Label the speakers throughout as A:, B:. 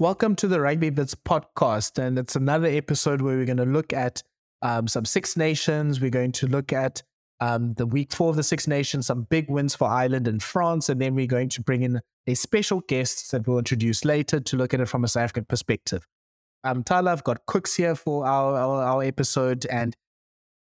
A: Welcome to the Rugby Bits podcast. And it's another episode where we're going to look at um, some Six Nations. We're going to look at um, the week four of the Six Nations, some big wins for Ireland and France. And then we're going to bring in a special guest that we'll introduce later to look at it from a South African perspective. Um, Thala, I've got Kooks here for our, our, our episode. And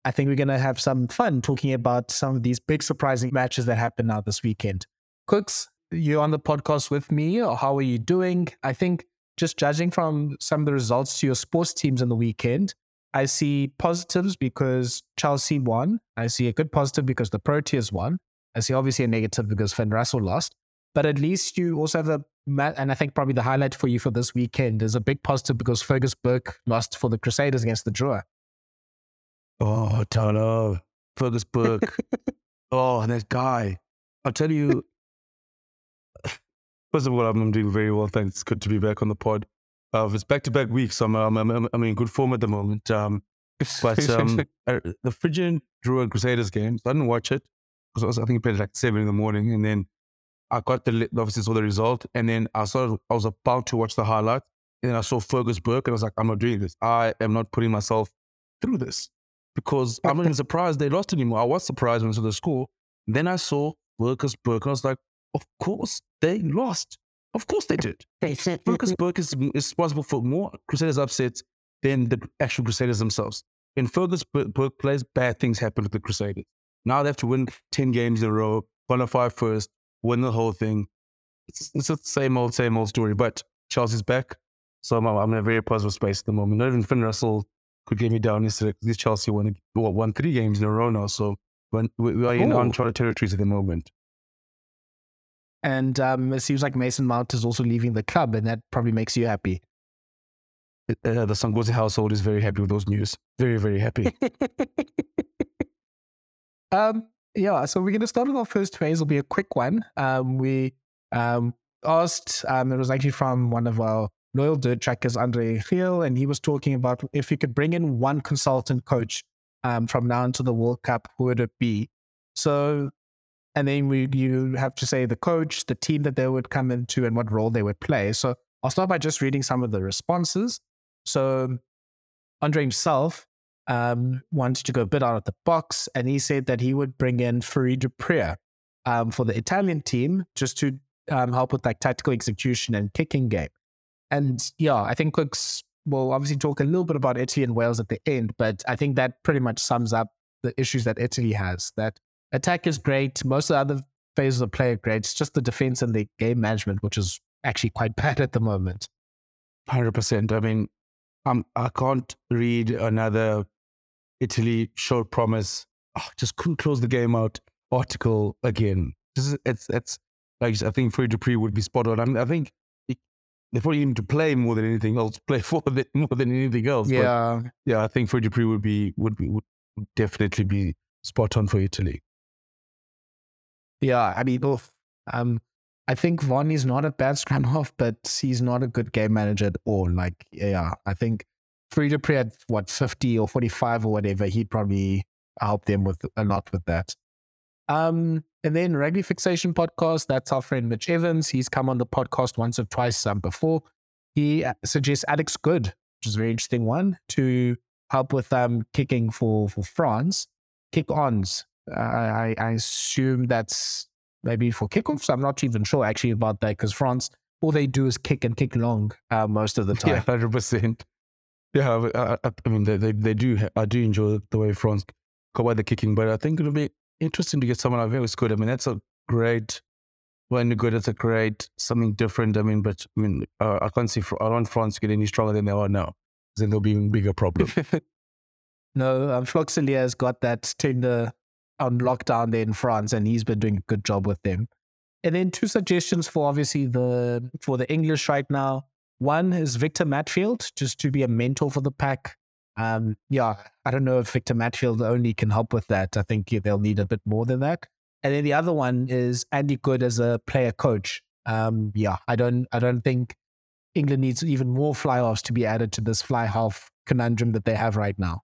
A: I think we're going to have some fun talking about some of these big surprising matches that happened now this weekend. Kooks, you're on the podcast with me, or how are you doing? I think just judging from some of the results to your sports teams in the weekend, I see positives because Chelsea won. I see a good positive because the Proteas won. I see obviously a negative because Finn Russell lost. But at least you also have a, and I think probably the highlight for you for this weekend is a big positive because Fergus Burke lost for the Crusaders against the Drua.
B: Oh, Thala, Fergus Burke. oh, and that guy. I'll tell you, First of all, I'm doing very well. Thanks. It's good to be back on the pod. Uh, it's back to back weeks. I'm, I'm, I'm, I'm, in good form at the moment. Um, but um, the Drua Crusaders games, I didn't watch it because I think it played like seven in the morning. And then I got the, obviously saw the result. And then I saw, I was about to watch the highlight. And then I saw Fergus Burke and I was like, I'm not doing this. I am not putting myself through this because I'm not surprised they lost anymore. I was surprised when I saw the score. Then I saw Fergus Burke and I was like, of course they lost. Of course they did. Fergus Burke is, is responsible for more Crusaders upsets than the actual Crusaders themselves. In Fergus Burke plays, bad things happen to the Crusaders. Now they have to win 10 games in a row, qualify first, win the whole thing. It's, it's the same old, same old story. But Chelsea's back. So I'm, I'm in a very positive space at the moment. Not even Finn Russell could get me down yesterday because Chelsea won, won three games in a row now. So we, we are in oh. uncharted territories at the moment.
A: And um, it seems like Mason Mount is also leaving the club, and that probably makes you happy.
B: Uh, the Songozi household is very happy with those news. Very, very happy.
A: um, yeah, so we're going to start with our first phase. It'll be a quick one. Um, we um, asked, um, it was actually from one of our loyal dirt trackers, Andre Hill, and he was talking about if you could bring in one consultant coach um, from now until the World Cup, who would it be? So and then we, you have to say the coach, the team that they would come into, and what role they would play. So I'll start by just reading some of the responses. So Andre himself um, wanted to go a bit out of the box, and he said that he would bring in Fourie du Preez um, for the Italian team just to um, help with like tactical execution and kicking game. And yeah, I think Kooks will obviously talk a little bit about Italy and Wales at the end, but I think that pretty much sums up the issues that Italy has. That attack is great. Most of the other phases of play are great. It's just the defense and the game management, which is actually quite bad at the moment.
B: Hundred percent. I mean, um, I can't read another Italy showed promise. Oh, just couldn't close the game out article again. This is, it's it's like I think Fourie du Preez would be spot on. I, mean, I think they probably need to play more than anything else, play for the, more than anything else.
A: Yeah,
B: but yeah. I think Fourie du Preez would be would be would definitely be spot on for Italy.
A: Yeah, I mean, um, I think Von is not a bad scrum half, but he's not a good game manager at all. Like, yeah, I think Fourie du Preez at what fifty or forty five or whatever, he'd probably help them with a lot with that. Um, and then Rugby Fixation podcast. That's our friend Mitch Evans. He's come on the podcast once or twice um, before. He uh, suggests Alex Goode, which is a very interesting one, to help with um kicking for for France. Kick ons I, I assume that's maybe for kickoffs. I'm not even sure actually about that because France, all they do is kick and kick long uh, most of the time.
B: Yeah, hundred percent. Yeah, I, I, I, mean they, they they do. I do enjoy the way France go by the kicking, but I think it'll be interesting to get someone like Fergus good. I mean, that's a great. When you're good, it's a great something different. I mean, but I mean, uh, I can't see. I don't France get any stronger than they are now. Then there'll be even bigger problem.
A: no, um, Flox has got that tender on lockdown there in France, and he's been doing a good job with them. And then two suggestions for obviously the for the English right now. One is Victor Matfield, just to be a mentor for the pack. Um, yeah, I don't know if Victor Matfield only can help with that. I think they'll need a bit more than that. And then the other one is Andy Goode as a player coach. Um, yeah, I don't, I don't think England needs even more fly offs to be added to this fly half conundrum that they have right now.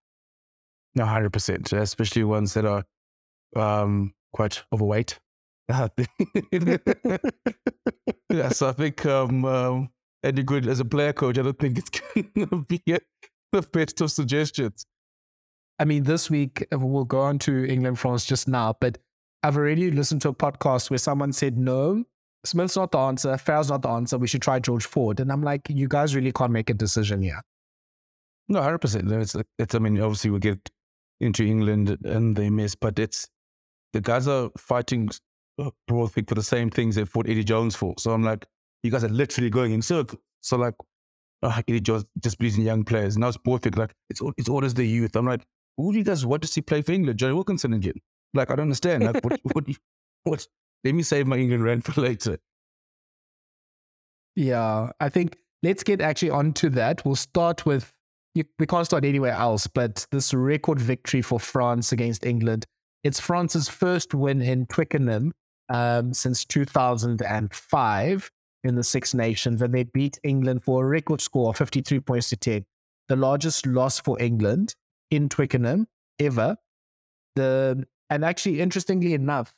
B: No, hundred percent, especially ones that are um, quite overweight. yeah, so I think um, um, Andy Goode as a player coach. I don't think it's going to be the best of suggestions.
A: I mean, this week uh, we'll go on to England France just now, but I've already listened to a podcast where someone said, no, Smith's not the answer, Farrell's not the answer. We should try George Ford. And I'm like, you guys really can't make a decision here.
B: No, 100%. It's, it's, I mean, obviously we'll get into England and they miss, but it's, the guys are fighting uh, Borthwick for the same things they fought Eddie Jones for. So I'm like, you guys are literally going in circles. So like, oh, Eddie Jones just believes in young players. Now it's Borthwick, like, it's, it's always the youth. I'm like, who do you guys want to see play for England? Jonny Wilkinson again? Like, I don't understand. Like, what, what, what, let me save my England rant for later.
A: Yeah, I think let's get actually onto that. We'll start with, you, we can't start anywhere else, but this record victory for France against England. It's France's first win in Twickenham um, since 2005 in the Six Nations, and they beat England for a record score of 53 points to 10, the largest loss for England in Twickenham ever. The and actually, interestingly enough,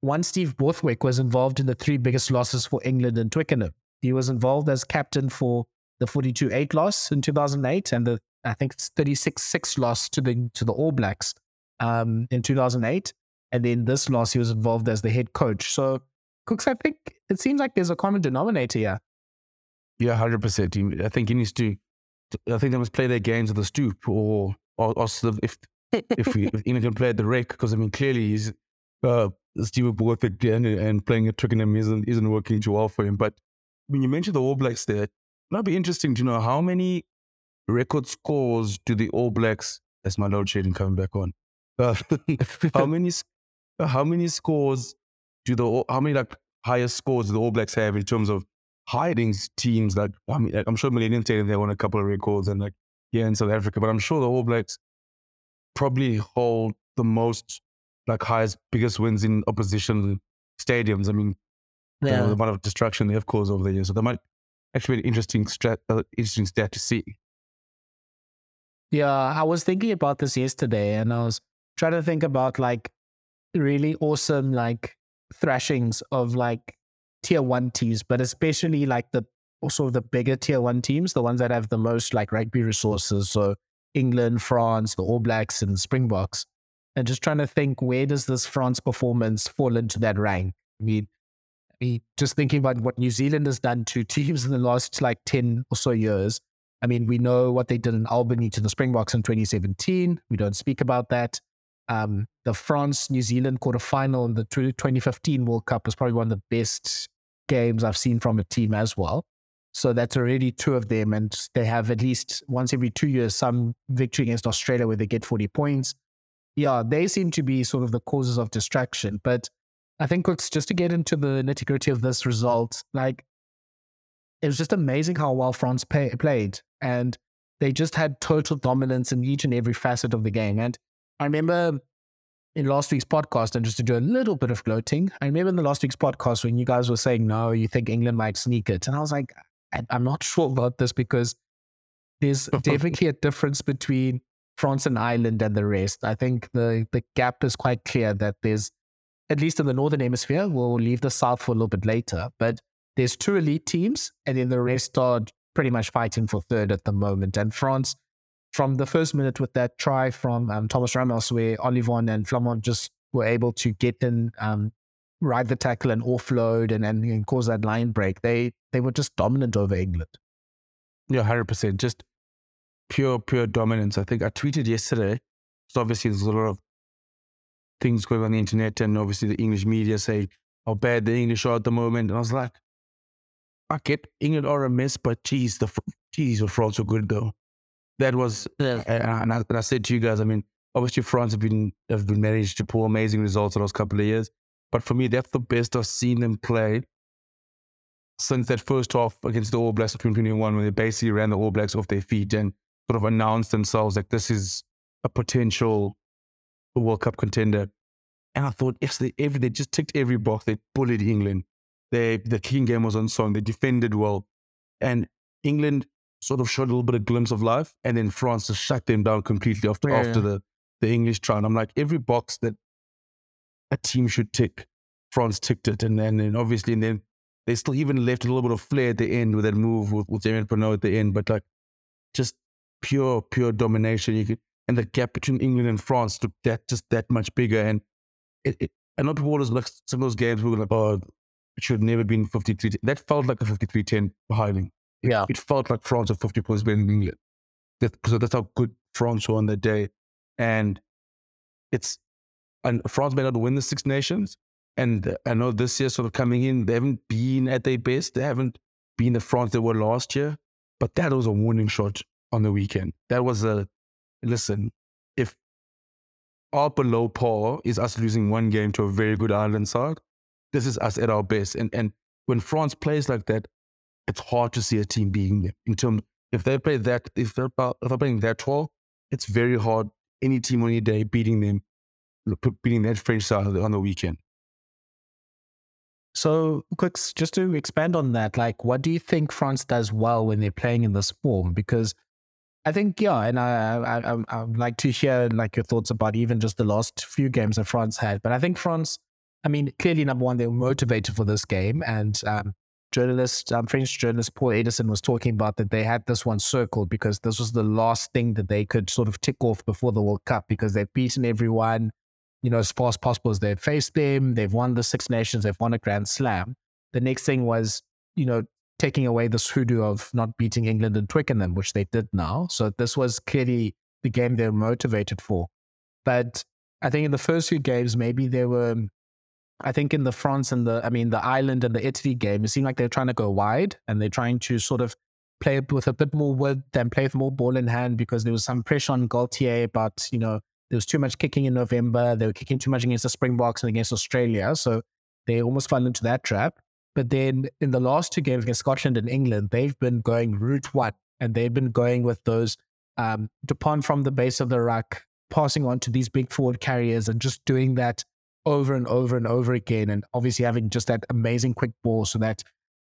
A: one Steve Borthwick was involved in the three biggest losses for England in Twickenham. He was involved as captain for the 42-8 loss in 2008 and the I think 36-6 loss to the to the All Blacks um, in 2008. And then this loss, he was involved as the head coach. So, Kooks, I think it seems like there's a common denominator here.
B: Yeah, hundred percent. I think he needs to. I think they must play their games at the stoop, or or, or if if we if can play at the rec, because I mean clearly he's uh, Steve Borthwick again and playing at Twickenham isn't isn't working too well for him. But when you mentioned the All Blacks there, might be interesting to know how many record scores do the All Blacks. That's my load shedding coming back on. Uh, how many how many scores do the how many like highest scores do the All Blacks have in terms of hiding teams? Like I mean, I'm sure Millennium Stadium they won a couple of records and like yeah in South Africa, but I'm sure the All Blacks probably hold the most like highest biggest wins in opposition stadiums. I mean, yeah. the amount of destruction they have caused over the years. So that might actually be an interesting strat, uh, interesting stat to see.
A: Yeah, I was thinking about this yesterday, and I was trying to think about like really awesome like thrashings of like tier one teams, but especially like the also the bigger tier one teams, the ones that have the most like rugby resources. So England, France, the All Blacks, and Springboks. And just trying to think where does this France performance fall into that rank? I mean, I mean, just thinking about what New Zealand has done to teams in the last like 10 or so years. I mean, we know what they did in Albany to the Springboks in 2017. We don't speak about that. Um, the France New Zealand quarterfinal in the 2015 World Cup was probably one of the best games I've seen from a team as well. So that's already two of them. And they have at least once every two years some victory against Australia where they get 40 points. Yeah, they seem to be sort of the causes of distraction. But I think Kooks, just to get into the nitty gritty of this result, like it was just amazing how well France pay, played. And they just had total dominance in each and every facet of the game. And I remember in last week's podcast, and just to do a little bit of gloating, I remember in the last week's podcast when you guys were saying, no, you think England might sneak it. And I was like, I'm not sure about this because there's definitely a difference between France and Ireland and the rest. I think the, the gap is quite clear that there's, at least in the Northern Hemisphere, we'll leave the South for a little bit later, but there's two elite teams and then the rest are pretty much fighting for third at the moment. And France, from the first minute with that try from um, Thomas Ramos, where Ollivon and Flament just were able to get in um, ride the tackle and offload and, and, and cause that line break. They they were just dominant over England.
B: Yeah, hundred percent. Just pure pure dominance. I think I tweeted yesterday. So obviously there's a lot of things going on the internet, and obviously the English media say how bad the English are at the moment. And I was like, I get England are a mess, but geez, the geez, the France are good though. That was, and, I, and I said to you guys, I mean, obviously France have been have been managed to pull amazing results the last couple of years. But for me, that's the best I've seen them play since that first half against the All Blacks of 2021, when they basically ran the All Blacks off their feet and sort of announced themselves like this is a potential World Cup contender. And I thought if they every they just ticked every box, they bullied England. They the kicking game was on song. They defended well, and England sort of showed a little bit of glimpse of life, and then France just shut them down completely after yeah, after yeah. the the English try. And I'm like every box that a team should tick. France ticked it, and then and obviously, and then they still even left a little bit of flair at the end with that move with, with Erin Penaud at the end, but like just pure, pure domination. You could, and the gap between England and France looked that just that much bigger. And it, it and not people always like some of those games we were like, oh, it should have never been 53. That felt like a 53 10
A: Yeah.
B: It felt like France at 50 points better than England. That, so that's how good France were on that day. And it's, and France may not win the Six Nations. And I know this year sort of coming in, they haven't been at their best. They haven't been the France they were last year. But that was a warning shot on the weekend. That was a, listen, if our below par is us losing one game to a very good Ireland side, this is us at our best. And and when France plays like that, it's hard to see a team beating them. In terms, if they play that, if they're, if they're playing that tall, it's very hard. Any team on any day beating them, beating that French side on the weekend.
A: So, Kooks, just to expand on that, like, what do you think France does well when they're playing in this form? Because I think, yeah, and I, I, I, I'd like to hear like your thoughts about even just the last few games that France had. But I think France, I mean, clearly number one, they were motivated for this game, and um, journalist, um, French journalist Paul Edison was talking about that they had this one circled because this was the last thing that they could sort of tick off before the World Cup because they've beaten everyone, you know, as far as possible as they've faced them. They've won the Six Nations, they've won a Grand Slam. The next thing was, you know, taking away this hoodoo of not beating England and Twickenham, which they did now. So this was clearly the game they were motivated for. But I think in the first few games, maybe they were I think in the France and the, I mean, the Ireland and the Italy game, it seemed like they're trying to go wide and they're trying to sort of play with a bit more width and play with more ball in hand because there was some pressure on Galthié, but you know, there was too much kicking in November. They were kicking too much against the Springboks and against Australia. So they almost fell into that trap. But then in the last two games against Scotland and England, they've been going route one and they've been going with those um, Dupont from the base of the ruck, passing on to these big forward carriers and just doing that over and over and over again. And obviously having just that amazing quick ball so that,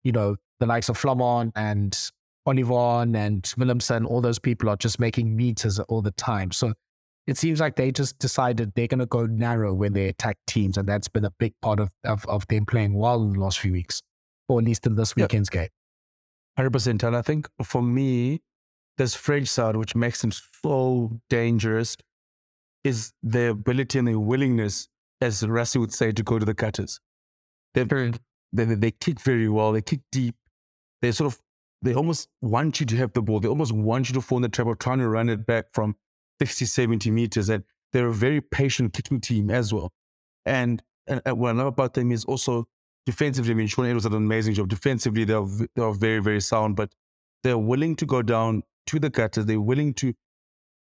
A: you know, the likes of Flament and Ollivon and Willemse, all those people are just making meters all the time. So it seems like they just decided they're going to go narrow when they attack teams. And that's been a big part of, of, of them playing well in the last few weeks, or at least in this weekend's
B: game. 100%. And I think for me, this French side, which makes them so dangerous, is their ability and their willingness as Rassie would say, to go to the cutters. They, they, they kick very well. They kick deep. They sort of, they almost want you to have the ball. They almost want you to fall in the trap of trying to run it back from 60, 70 meters. And they're a very patient kicking team as well. And, and, and what I love about them is also defensively. I mean, Shaun Edwards did an amazing job. Defensively, they're, they're very, very sound, but they're willing to go down to the gutters. They're willing to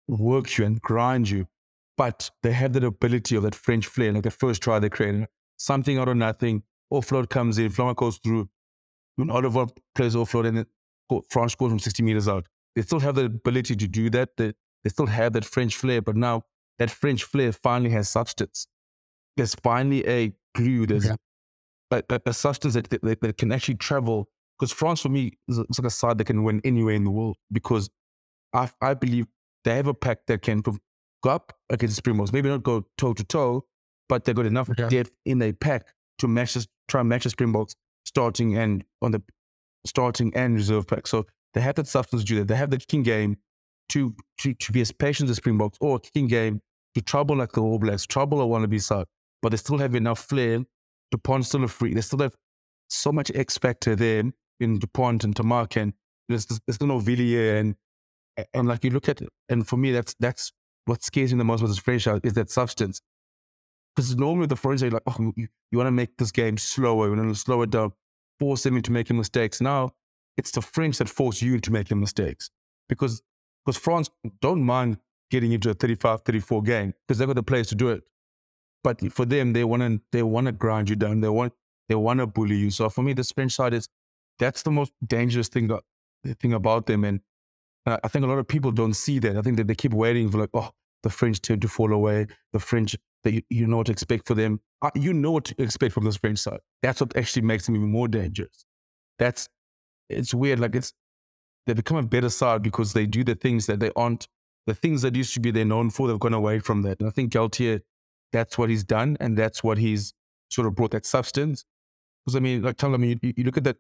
B: work you and grind you but they have that ability of that French flair. Like the first try they create something out of nothing, offload comes in, Flament goes through. When Oliver plays offload and then France scores from 60 meters out. They still have the ability to do that. They, they still have that French flair, but now that French flair finally has substance. There's finally a glue. There's yeah. a, a, a, substance that, that, that, can actually travel. Because France, for me, is, like a side that can win anywhere in the world. Because I, I believe they have a pack that can up against the Springboks. Maybe not go toe to toe, but they got enough okay. depth in their pack to match this, try and match the Springboks starting and on the starting and reserve pack. So they have that substance to do that. They have the kicking game to, to, to be as patient as Springboks or kicking game to trouble like the All Blacks, trouble a wannabe side, but they still have enough flair. Dupont still a free. They still have so much X factor there in Dupont and Ntamack and there's, there's still no Villiers and and like you look at it, and for me that's that's what scares me the most with this franchise is that substance. Because normally the French are like, oh, you, you want to make this game slower, you want to slow it down, force them into making mistakes. Now it's the French that force you into making mistakes. Because because France don't mind getting into a 35, 34 game because they've got the players to do it. But for them, they want to they want to grind you down. They want they want to bully you. So for me, the French side is that's the most dangerous thing uh, thing about them. And I think a lot of people don't see that. I think that they keep waiting for like, oh, the French tend to fall away. The French, that you, you know what to expect for them. You know what to expect from this French side. That's what actually makes them even more dangerous. That's, it's weird. Like it's, they become a better side because they do the things that they aren't, the things that used to be they're known for, they've gone away from that. And I think Galthié, that's what he's done. And that's what he's sort of brought that substance. Because I mean, like, tell me, you, you, look at that,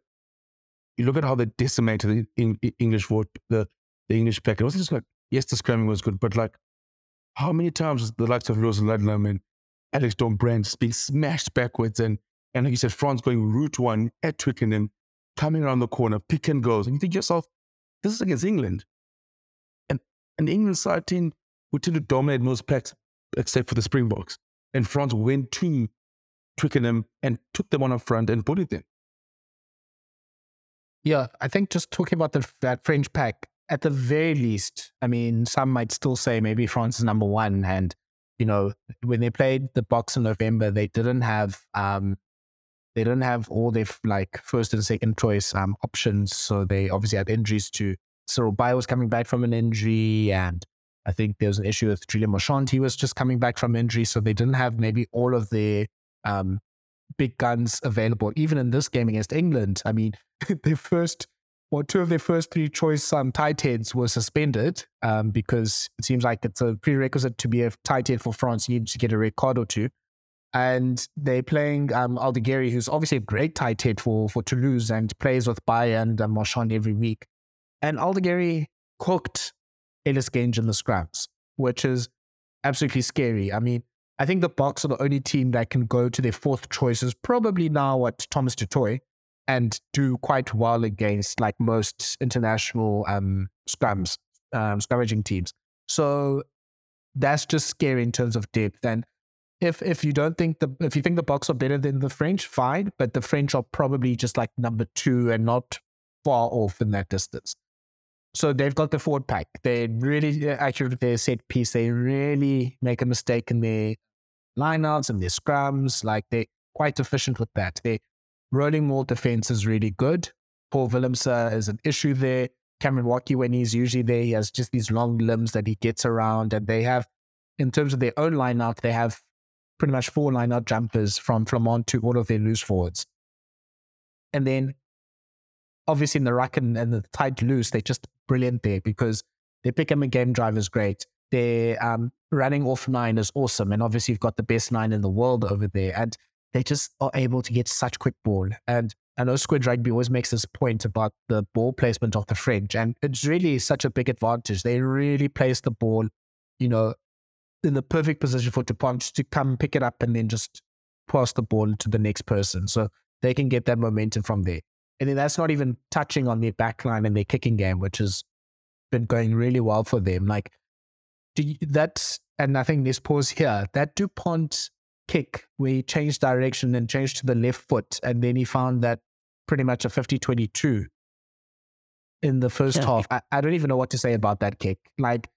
B: you look at how they decimated the English the the English pack. It wasn't just like yes, the scramming was good, but like how many times the likes of Lewis Ludlam and Alex Dombrandt being smashed backwards and and like you said, France going route one at Twickenham, coming around the corner, pick and goes, and you think to yourself, this is against England, and an England side team who tend to dominate most packs except for the Springboks, and France went to Twickenham and took them on a front and bullied them.
A: Yeah, I think just talking about the, that French pack, at the very least, I mean, some might still say maybe France is number one. And, you know, when they played the box in November, they didn't have, um, they didn't have all their like first and second choice um, options. So they obviously had injuries to Cyril Baille was coming back from an injury. And I think there was an issue with Julien Marchand. He was just coming back from injury. So they didn't have maybe all of their um, big guns available. Even in this game against England, I mean, their first, well, two of their first three choice um, tight heads were suspended um, because it seems like it's a prerequisite to be a tight head for France. You need to get a red card or two. And they're playing um, who's obviously a great tight head for, for Toulouse and plays with Baille and Marchand every week. And Aldegheri cooked Ellis Genge in the scraps, which is absolutely scary. I mean, I think the Boks are the only team that can go to their fourth choices, probably now at Thomas du Toit, and do quite well against like most international um, scrums, um, scrummaging teams. So that's just scary in terms of depth. And if if you don't think the if you think the Boks are better than the French, fine. But the French are probably just like number two and not far off in that distance. So they've got the forward pack. They really actually their set piece. They really make a mistake in their lineouts and their scrums. Like they're quite efficient with that. Their rolling maul defense is really good. Paul Willemse is an issue there. Cameron Woki, when he's usually there, he has just these long limbs that he gets around. And they have, in terms of their own lineout, they have pretty much four lineout jumpers from Flament to all of their loose forwards. And then obviously in the ruck and, and the tight loose, they're just brilliant there because their pick and game drive is great. Their um, running off nine is awesome. And obviously, you've got the best nine in the world over there. And they just are able to get such quick ball. And I know Squidge Rugby always makes this point about the ball placement of the French. And it's really such a big advantage. They really place the ball, you know, in the perfect position for Dupont to come pick it up and then just pass the ball to the next person. So they can get that momentum from there. And then that's not even touching on their backline and their kicking game, which has been going really well for them. Like do you, that, and I think this pause here, that Dupont kick where he changed direction and changed to the left foot, and then he found that pretty much a 50 22 in the first yeah. half. I, I, don't even know what to say about that kick. Like,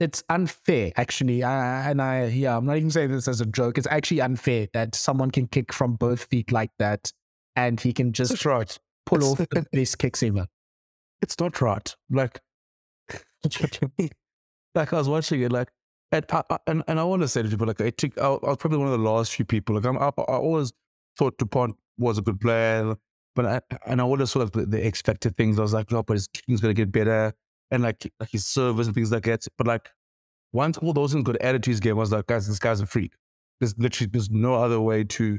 A: it's unfair, actually. I, and I, yeah, I'm not even saying this as a joke. It's actually unfair that someone can kick from both feet like that and he can just
B: right.
A: pull it's, off the best kicks ever.
B: It's not right. Like, like I was watching it, like, and I, uh, and, and I want to say to people, like, I, took, I, was probably one of the last few people. Like, I'm, I, I always thought Dupont was a good player, but I, and I always sort of the, the expected things. I was like, oh, but his kicking's going to get better, and like, like his service and things like that. But like, once all those in good attitudes game, I was like, guys, this guy's a freak. There's literally there's no other way to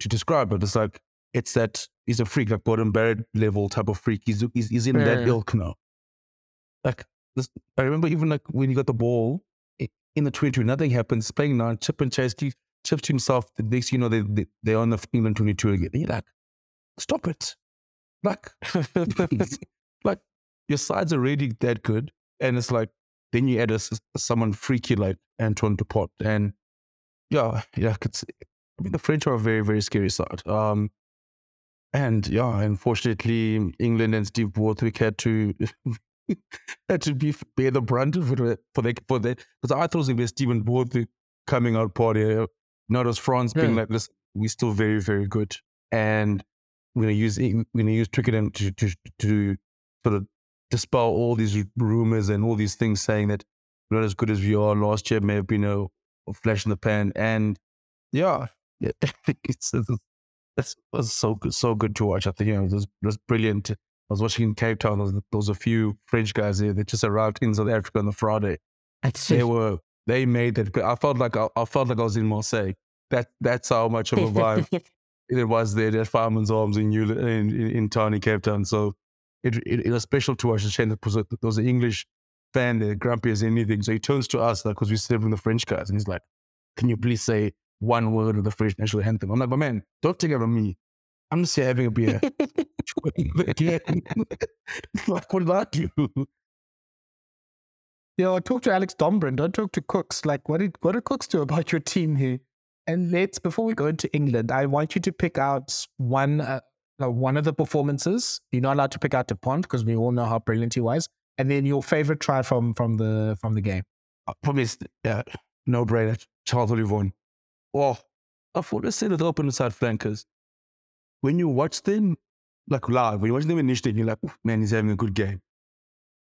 B: to describe it. It's like it's that he's a freak, like Beauden Barrett level type of freak. He's he's, he's in yeah. that ilk now. Like this, I remember even like when he got the ball in the 22, nothing happens. Playing now, chip and chase, he chips to himself. The next you know, they, they, they're on the England 22 again. And you're like, stop it. Like, like your side's are already that good. And it's like, then you add a, someone freaky like Antoine Dupont. And yeah, yeah, it's, I mean, the French are a very, very scary side. Um, and yeah, unfortunately, England and Steve Borthwick had to had to be bear the brunt of it uh, for the for the because I thought it was gonna be Stephen Borthwick coming out party, uh, not as France yeah. being like this. We're still very very good, and we're gonna use we're gonna use Twickenham to to to sort of dispel all these rumors and all these things saying that we're not as good as we are. Last year may have been a, a flash in the pan, and yeah, yeah it's, it's that was so good, so good to watch. I think you know, it was, it was brilliant. I was watching in Cape Town. There was, there was a few French guys there that just arrived in South Africa on the Friday. They were they made that. I felt like I, I, felt like I was in Marseille. That that's how much of a vibe it was there at Fireman's Arms in, New, in, in, in in Cape Town. So it, it, it was special to us. Shane, there was an English fan there, grumpy as anything. So he turns to us because like, we're serving the French guys, and he's like, "Can you please say one word of the French national anthem?" I'm like, "But man, don't take it from me. I'm just here having a beer." like, what about you?
A: Yeah, I talked to Alex Dombrandt. Don't talk to Kooks. Like, what did what did Kooks do about your team here? And let's before we go into England, I want you to pick out one uh, one of the performances. You're not allowed to pick out Dupont because we all know how brilliant he was. And then your favorite try from from the from the game.
B: Uh, probably yeah, no brainer. Charles Ollivon. Oh, I've always said it open side flankers. When you watch them like live, when you watch them initially, you're like, man, he's having a good game.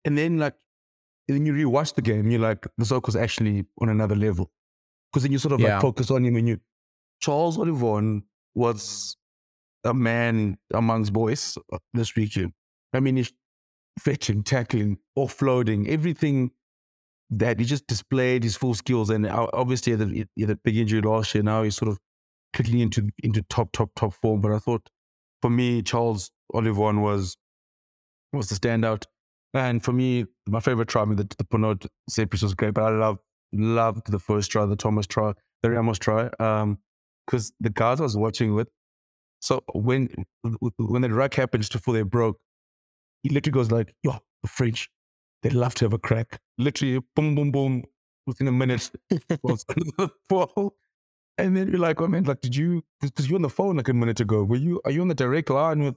B: And then like and then you rewatch the game, you're like, the was actually on another level. Because then you sort of yeah. like focus on him and you Charles Ollivon was a man amongst boys uh, this weekend. I mean, he's fetching, tackling, offloading, everything that he just displayed his full skills. And obviously, the, the big injury last year, now he's sort of clicking into into top, top, top form. But I thought for me, Charles Ollivon was was the standout. And for me, my favorite try, I mean, the, the set piece was great, but I love loved the first try, the Thomas try, the Ramos try, because um, the guys I was watching with. So when when the ruck happened just before they broke, he literally goes like, "Yo, the French, they love to have a crack." Literally, boom, boom, boom, within a minute, And then you're like, "Oh man, like, did you? Because you're on the phone like a minute ago. Were you? Are you on the direct line with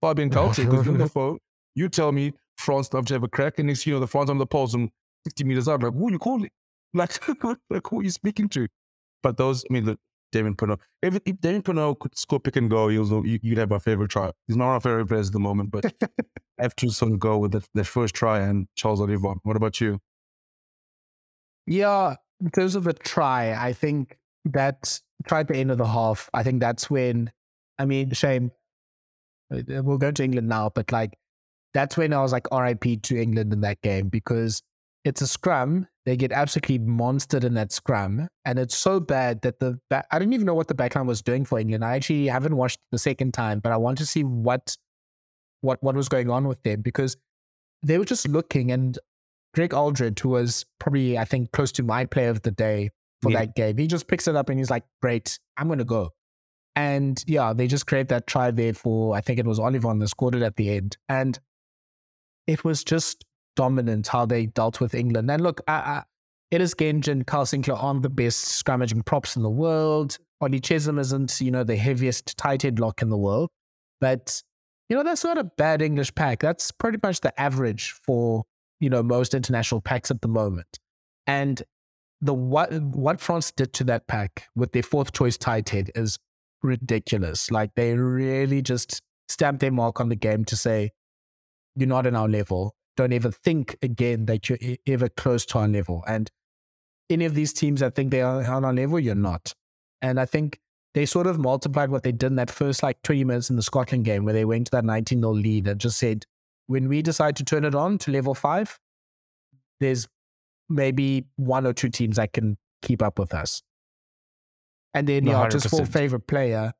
B: Fabien Galthié? Because you're on the phone. You tell me France love to have a crack, and next you know the France on the poles and 60 meters out. Like, who are you calling? Like, like who are you speaking to? But those, I mean, the Damian Penaud. If, if Damian Penaud could score pick and go, you, you'd have my favorite try. He's not our favorite player at the moment, but I have to sort of go with that, that first try and Charles Ollivon. What about you?
A: Yeah, in terms of a try, I think that at the end of the half, I think that's when, I mean, shame. Uh, we'll go to England now, but like that's when I was like RIP to England in that game because it's a scrum. They get absolutely monstered in that scrum. And it's so bad that the back, I don't even know what the backline was doing for England. I actually haven't watched the second time, but I want to see what what what was going on with them because they were just looking and Greg Alldritt, who was probably, I think, close to my player of the day for yeah. that game, he just picks it up and he's like, Great, I'm gonna go. And yeah, they just create that try there for I think it was Ollivon that scored it at the end. And it was just dominant how they dealt with England. And look, I, I, Ellis Genge and Kyle Sinckler aren't the best scrummaging props in the world. Ollie Chessum isn't, you know, the heaviest tight head lock in the world. But, you know, that's not a bad English pack. That's pretty much the average for, you know, most international packs at the moment. And the what what France did to that pack with their fourth choice tight head is ridiculous. Like they really just stamped their mark on the game to say, you're not in our level. Don't ever think again that you're ever close to our level. And any of these teams that think they are on our level, you're not. And I think they sort of multiplied what they did in that first like 20 minutes in the Scotland game where they went to that 19 0 lead and just said, when we decide to turn it on to level five, there's maybe one or two teams that can keep up with us. And then, yeah, 100%. just for favorite player,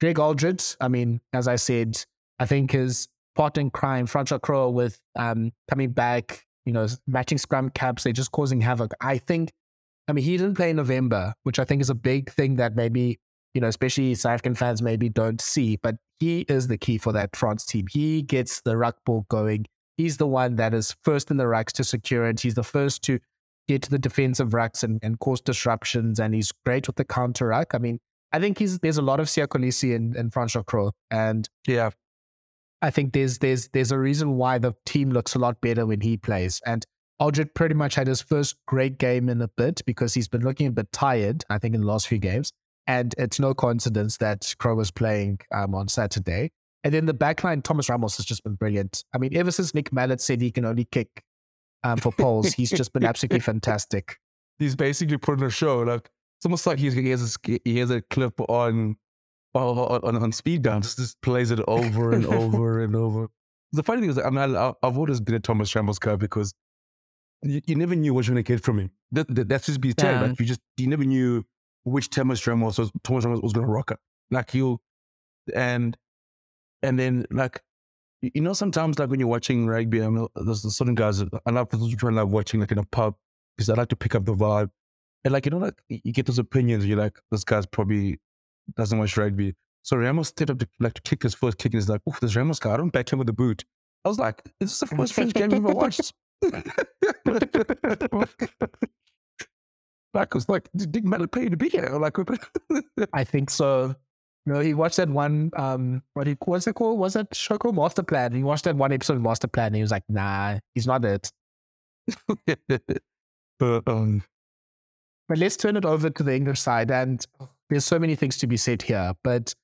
A: Greg Alldritt. I mean, as I said, I think his part in crime, Francois Cros with um, coming back, you know, matching scrum caps, they're just causing havoc. I think, I mean, he didn't play in November, which I think is a big thing that maybe, you know, especially South African fans maybe don't see, but he is the key for that France team. He gets the ruck ball going. He's the one that is first in the rucks to secure it. He's the first to get to the defensive rucks and, and cause disruptions, and he's great with the counter ruck. I mean, I think he's there's a lot of Siya Kolisi and, and Francois Cros. And
B: yeah,
A: I think there's there's there's a reason why the team looks a lot better when he plays. And Alldritt pretty much had his first great game in a bit because he's been looking a bit tired, I think, in the last few games. And it's no coincidence that Cros was playing um, on Saturday. And then the backline, Thomas Ramos has just been brilliant. I mean, ever since Nick Mallett said he can only kick um, for poles, he's just been absolutely fantastic.
B: He's basically put on a show. Like it's almost like he's, he has a, he has a clip on on, on speed dance, just plays it over and over and over. The funny thing is, I mean, I, have always been a Thomas Ramos guy because you, you, never knew what you were going to get from him. That, that, that's just be yeah. like you just you never knew which Thomas Ramos was Thomas Ramos was going to rock up. Like he'll and and then like you know sometimes like when you're watching rugby, I mean, uh, there's certain guys I love to watching like in a pub because I like to pick up the vibe. And like you know, like you get those opinions, you're like, this guy's probably doesn't watch rugby. So Ramos stepped up to like to kick his first kick and he's like, oh, this Ramos guy, I don't back him with the boot. I was like, this is the first French game you've ever watched. like, it was like, didn't matter pay to be here. Like,
A: I think so. You know, he watched that one, um, what he, what's it called? Was it Shoko Master Plan? He watched that one episode of Master Plan and he was like, nah, he's not it.
B: but, um,
A: but let's turn it over to the English side. And there's so many things to be said here. But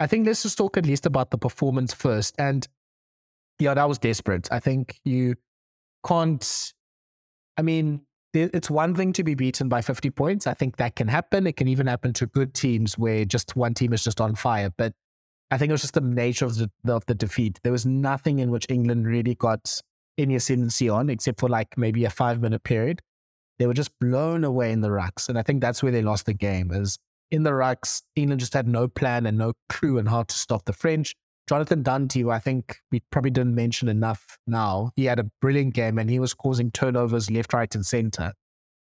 A: I think let's just talk at least about the performance first. And yeah, that was desperate. I think you can't, I mean, it's one thing to be beaten by 50 points. I think that can happen. It can even happen to good teams where just one team is just on fire. But I think it was just the nature of the, of the defeat. There was nothing in which England really got any ascendancy on, except for like maybe a five minute period. They were just blown away in the rucks. And I think that's where they lost the game is in the rucks. England just had no plan and no clue on how to stop the French. Jonathan Danty, who I think we probably didn't mention enough now, he had a brilliant game and he was causing turnovers left, right, and center.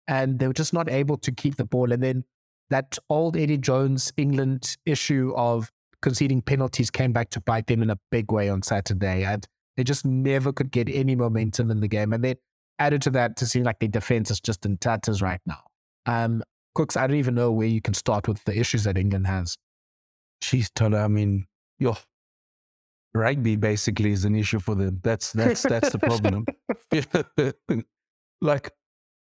A: And they were just not able to keep the ball. And then that old Eddie Jones England issue of conceding penalties came back to bite them in a big way on Saturday. And they just never could get any momentum in the game. And then added to that, to seem like their defense is just in tatters right now. Um, Kooks, I don't even know where you can start with the issues that England has.
B: She's told I mean, your rugby basically is an issue for them. That's that's that's the problem. like,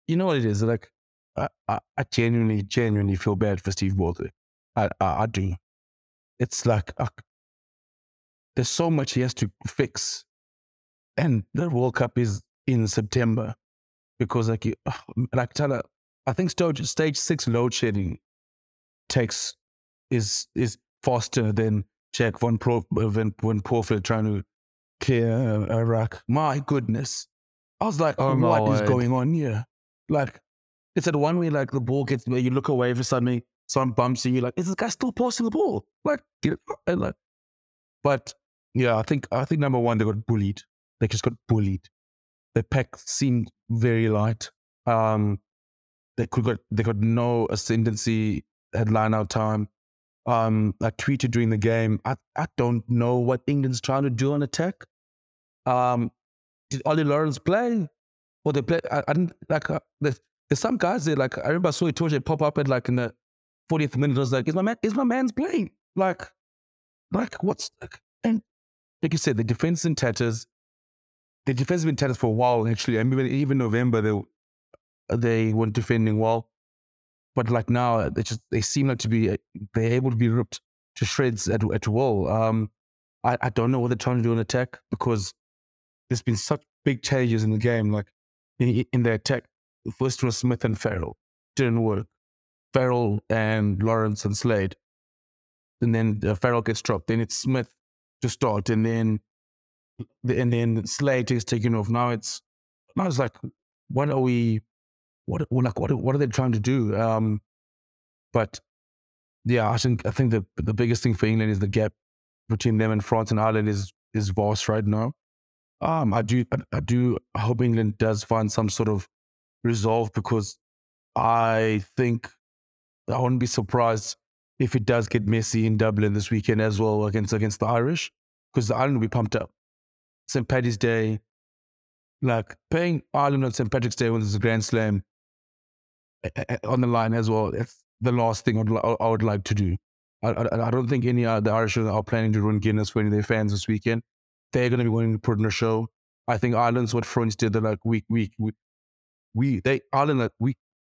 B: you know what it is? Like, I, I, I genuinely, genuinely feel bad for Steve Borthwick. I, I, I do. It's like uh, there's so much he has to fix, and the World Cup is in September because, like, you, like Thala, I think stage stage six load shedding takes is is faster than Jack von Pro when when Porfield trying to clear Iraq. My goodness, I was like, oh, what is going on here? Like, it's at one way like the ball gets where you look away for suddenly someone bumps you, you're like, is this guy still passing the ball? Like, and like, but yeah, I think I think number one they got bullied. They just got bullied. The pack seemed very light. Um, they could got they got no ascendancy at line out time. Um, I tweeted during the game. I, I don't know what England's trying to do on attack. Um, did Ollie Lawrence play? Or they play? I, I didn't like. Uh, there's, there's some guys there. Like I remember I saw Itoje pop up at like in the 40th minute. I was like, is my man? Is my man's playing? Like, like what's? like, And like you said, the defense in tatters. The defense has been tatters for a while. Actually, I mean, even November they they weren't defending well. But like now, they just they seem like to be they're able to be ripped to shreds at at will. Um, I, I don't know what they're trying to do in attack because there's been such big changes in the game. Like in, in the attack, first was Smith and Farrell didn't work. Farrell and Lawrence and Slade, and then uh, Farrell gets dropped. Then it's Smith to start, and then and then Slade is taken off. Now it's now it's like, what are we? What like what what are they trying to do? Um, but yeah, I think I think the the biggest thing for England is the gap between them and France and Ireland is is vast right now. Um, I do I do hope England does find some sort of resolve because I think I wouldn't be surprised if it does get messy in Dublin this weekend as well against against the Irish because the Ireland will be pumped up. St. Patty's Day, like playing Ireland on St. Patrick's Day when there's a Grand Slam on the line as well. It's the last thing I'd, I would like to do. I, I, I don't think any of the Irish are planning to run Guinness for any of their fans this weekend. They're going to be wanting to put in a show. I think Ireland's what France did. They're like, we, we, we, we they, Ireland, like, we,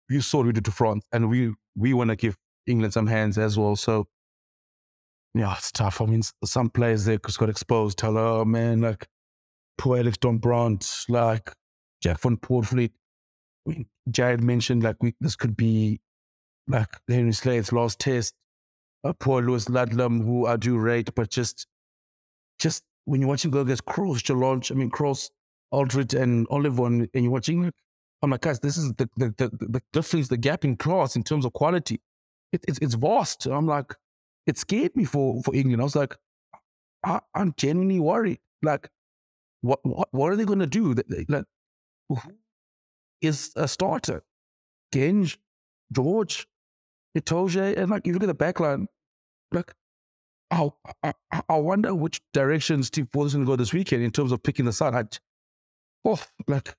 B: you saw what we did to France and we, we want to give England some hands as well. So, yeah, it's tough. I mean, some players there just got exposed. Tell, oh man, like, poor Alex Dombrandt, like, Jack van Poortvliet I mean, Jared mentioned like we, this could be like Henry Slade's last test. Uh, poor Lewis Ludlam, who I do rate, but just just when you're watching go against to launch, I mean cross Alldritt, and Oliver, and, and you're watching like, I'm like, guys, this is the the, the, the difference, the gap in class in terms of quality. It, it's it's vast. I'm like, it scared me for for England. I was like, I, am genuinely worried. Like, what what what are they to do? Like, is a starter? Genge, George, Itoje, and like you look at the backline, like. I, I, wonder which direction Steve Paul is going to go this weekend in terms of picking the side. I, oh, like,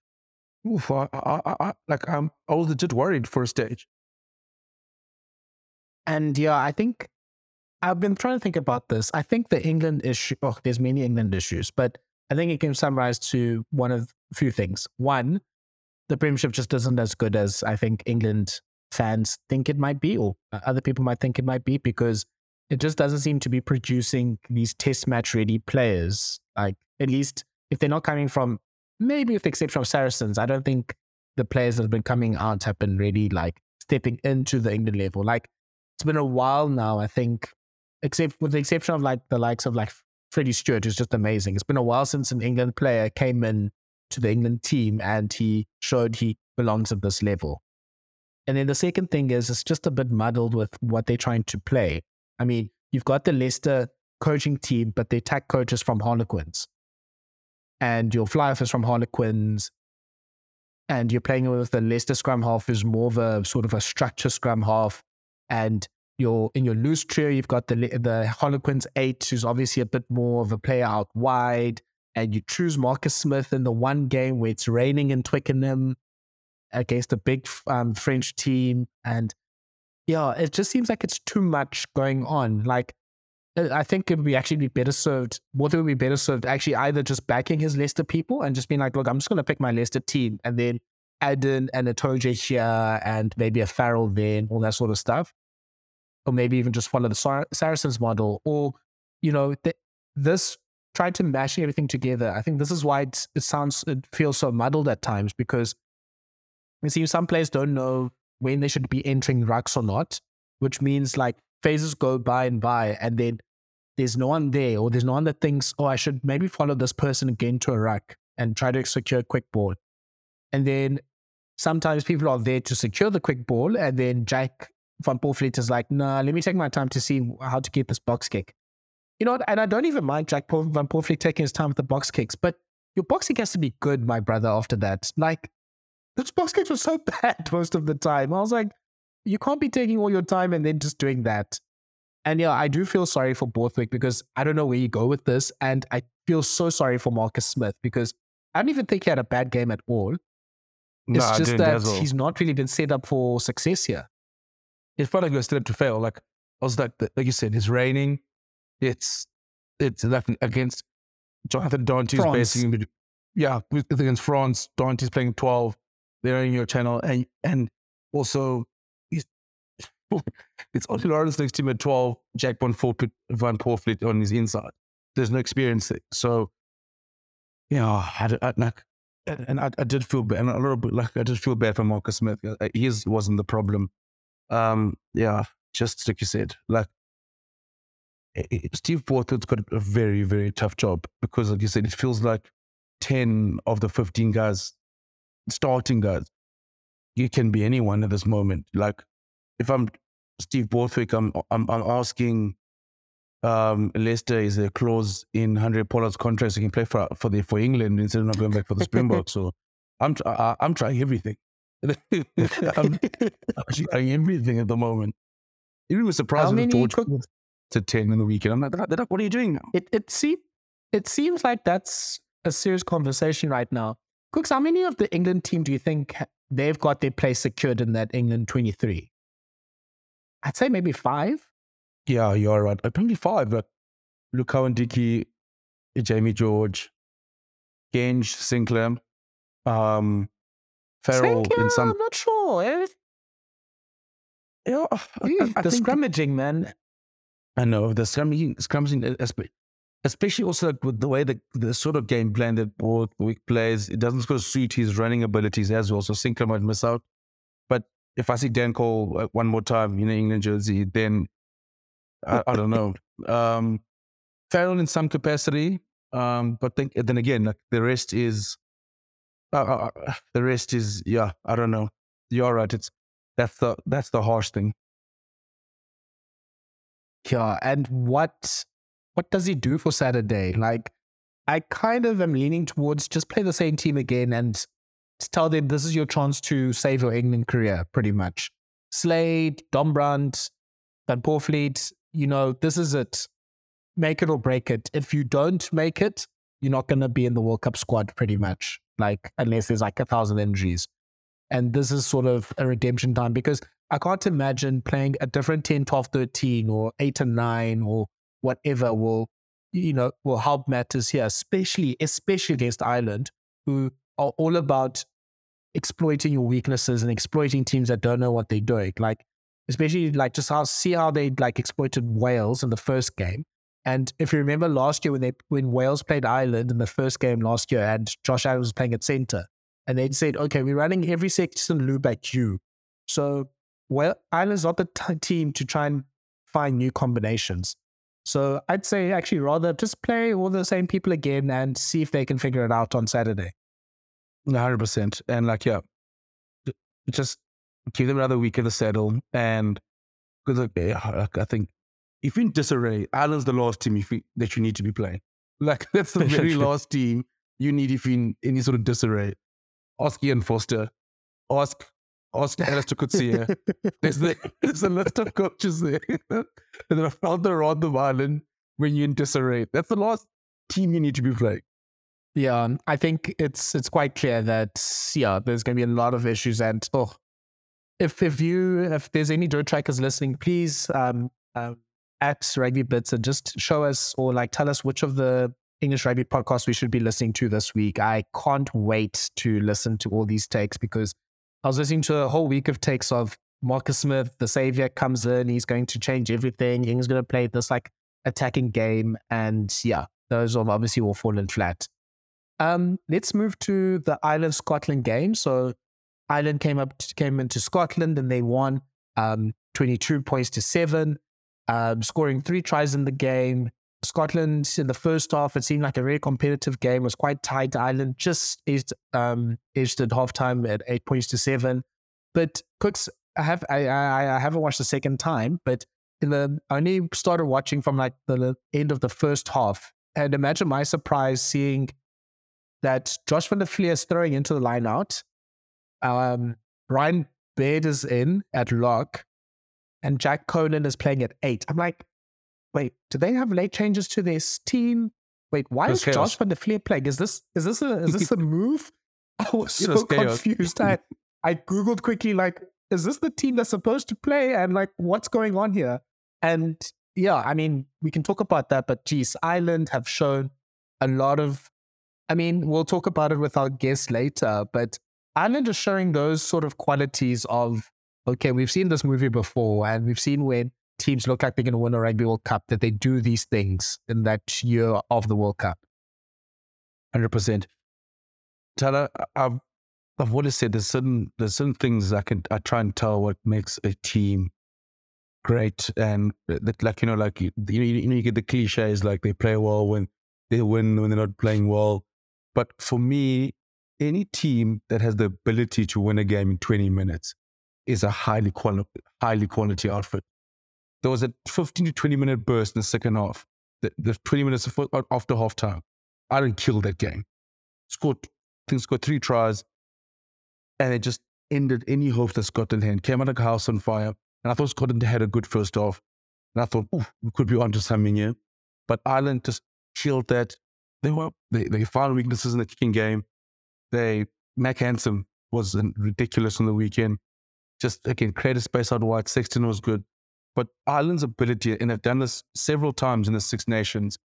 B: oof, I, I, I, like I'm, I was legit worried for a stage.
A: And yeah, I think I've been trying to think about this. I think the England issue, oh, there's many England issues, but I think it can summarize to one of a few things. One, the Premiership just isn't as good as I think England fans think it might be, or uh, other people might think it might be, because it just doesn't seem to be producing these test match ready players. Like, at least if they're not coming from, maybe with the exception of Saracens, I don't think the players that have been coming out have been really like stepping into the England level. Like, it's been a while now, I think except with the exception of like the likes of like Freddie Stewart, who's just amazing. It's been a while since an England player came in to the England team and he showed he belongs at this level. And then the second thing is it's just a bit muddled with what they're trying to play. I mean, you've got the Leicester coaching team, but the attack coaches from Harlequins. And your fly off is from Harlequins. And you're playing with the Leicester scrum half who's more of a sort of a structure scrum half. And your in your loose trio, you've got the the Harlequins eight, who's obviously a bit more of a player out wide, and you choose Marcus Smith in the one game where it's raining in Twickenham against a big um, French team, and yeah, it just seems like it's too much going on. Like, I think it would be actually be better served. What would be better served actually either just backing his Leicester people and just being like, look, I'm just going to pick my Leicester team, and then add in an Itoje here and maybe a Farrell there and all that sort of stuff or maybe even just follow the Sar- Saracens model, or you know, th- this try to mash everything together. I think this is why it sounds it feels so muddled at times because you see some players don't know when they should be entering rucks or not, which means like phases go by and by, and then there's no one there, or there's no one that thinks, oh, I should maybe follow this person again to a ruck and try to secure a quick ball. And then sometimes people are there to secure the quick ball, and then Jack Van Poortvliet is like, nah, let me take my time to see how to get this box kick. You know, and I don't even mind Jack Van Poortvliet taking his time with the box kicks, but your boxing has to be good, my brother, after that. Like, those box kicks were so bad most of the time. I was like, you can't be taking all your time and then just doing that. And yeah, I do feel sorry for Borthwick because I don't know where you go with this. And I feel so sorry for Marcus Smith because I don't even think he had a bad game at all. It's just that he's not really been set up for success here it probably like we were set up to fail. Like I was like, like you said, it's raining. It's it's like against Jonathan Danty's basically, yeah, against France. Danty's playing twelve. They're in your channel, and and also he's, it's Otto Lawrence next to him at twelve. Jack Van Poortvliet, Van Poortvliet on his inside. There's no experience there, so yeah, I, I, like, and I, I did feel bad, and a little bit like I did feel bad for Marcus Smith. His wasn't the problem um, yeah, just like you said, like Steve Borthwick's got a very, very tough job because, like you said, it feels like 10 of the 15 guys, starting guys, you can be anyone at this moment. Like, if I'm Steve Borthwick, I'm, I'm, I'm asking um, Leicester, is there a clause in Handré Pollard's contract so he can play for, for, the, for England instead of not going back for the Springboks? so I'm, I, I'm trying everything. I'm, I'm everything at the moment. It was surprising that George cook- to 10 in the weekend. I'm like, what are you doing now? It, it, see, it seems like that's a serious conversation right now. Kooks, how many of the England team do you think they've got their place secured in that England 23? I'd say maybe five.
B: Yeah, you're right. Probably five. But Luke Cowan-Dickie, Jamie George, Genge, Sinclair, um,
A: Farrell in some. I'm not sure. Eh?
B: Yeah, I,
A: I, the scrummaging, man.
B: I know the scrummaging, scrummaging, especially also with the way the, the sort of game plan that Borthwick plays, it doesn't sort of suit his running abilities as well. So Sinclair might miss out. But if I see Dan Cole uh, one more time in an England jersey, then I, I don't know. Um, Farrell in some capacity, um, but think, then again, like the rest is uh, uh, uh, the rest is yeah. I don't know. You're right. It's that's the that's the harsh thing.
A: Yeah, and what what does he do for Saturday? Like, I kind of am leaning towards just play the same team again and tell them this is your chance to save your England career, pretty much. Slade, Dombrandt, Van Poortvliet, you know, this is it. Make it or break it. If you don't make it, you're not going to be in the World Cup squad, pretty much, like, unless there's like a thousand injuries. And this is sort of a redemption time because I can't imagine playing a different 10, 12, 13 or 8 and 9 or whatever will, you know, will help matters here, especially, especially against Ireland, who are all about exploiting your weaknesses and exploiting teams that don't know what they're doing. Like, especially like just how see how they like exploited Wales in the first game. And if you remember last year when they when Wales played Ireland in the first game last year, and Josh Adams was playing at centre, and they said, "Okay, we're running every section loop at you." So, well, Ireland's not the t- team to try and find new combinations. So I'd say actually rather just play all the same people again and see if they can figure it out on Saturday.
B: 100%. And like, yeah, just give them another week in the saddle. And because okay, I think if in disarray, Ireland's the last team you, that you need to be playing. Like, that's the very last team you need if you're in any sort of disarray. Ask Ian Foster. Ask ask Allister Coetzee. there's, the, there's a list of coaches there that have found the rod of Ireland when you're in disarray. That's the last team you need to be playing.
A: Yeah, I think it's it's quite clear that yeah, there's going to be a lot of issues, and oh, if if you if there's any dirt trackers listening, please um, um at Rugby Bits and just show us or like tell us which of the English rugby podcasts we should be listening to this week. I can't wait to listen to all these takes because I was listening to a whole week of takes of Marcus Smith, the savior, comes in, he's going to change everything. He's going to play this like attacking game, and yeah, those have obviously all fallen flat. Um, let's move to the Ireland Scotland game. So Ireland came up came into Scotland and they won um, 22 points to seven, um, scoring three tries in the game. Scotland in the first half, it seemed like a very competitive game. It was quite tight. Ireland just edged, um, edged at halftime at eight points to seven. But Kooks, I have I, I, I haven't watched the second time, but in the I only started watching from like the end of the first half. And imagine my surprise seeing that Josh van der Flier is throwing into the line out. Um, Ryan Baird is in at lock, and Jack Conan is playing at eight. I'm like, wait, do they have late changes to this team? Wait, why is chaos. Josh van der Flier playing? Is this is this a is this a move? I was so confused. I I googled quickly, like, is this the team that's supposed to play? And like, what's going on here? And yeah, I mean, we can talk about that, but geez, Ireland have shown a lot of I mean, we'll talk about it with our guests later, but Ireland is showing those sort of qualities of, okay, we've seen this movie before and we've seen when teams look like they're going to win a Rugby World Cup, that they do these things in that year of the World Cup.
B: 100%. Thala, I've, I've always said there's certain, there's certain things I can, I try and tell what makes a team great. And uh, that, like, you know, like, you, you know, you get the cliches, like they play well when they win, when they're not playing well but for me, any team that has the ability to win a game in 20 minutes is a highly quality, highly quality outfit. There was a 15 to 20 minute burst in the second half. The, the 20 minutes after halftime, I didn't kill that game. Scored, I think scored three tries, and it just ended any hope that Scotland had. Came out of the house on fire, and I thought Scotland had a good first half, and I thought, oh, we could be onto something here. But Ireland just killed that, they were they, they found weaknesses in the kicking game. They Mack Hansen was ridiculous on the weekend. Just again, created space out wide. Sexton was good. But Ireland's ability, and they've done this several times in the Six Nations,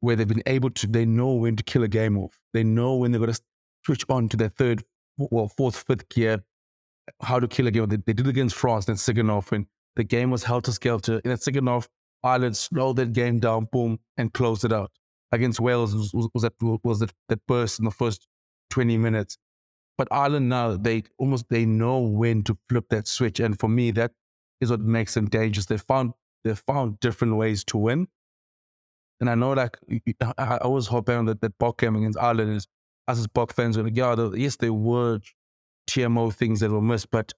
B: where they've been able to, they know when to kill a game off. They know when they've got to switch on to their third, well, fourth, fifth gear, how to kill a game. They, they did it against France, then second off, and the game was helter skelter. In that second off, Ireland slowed that game down, boom, and closed it out against Wales was, was, was that was that, that burst in the first 20 minutes. But Ireland now they almost they know when to flip that switch, and for me that is what makes them dangerous. They found they found different ways to win, and I know like I, was hoping that that Bok game against Ireland is us as Bok fans are like yeah yes there were TMO things that were missed, but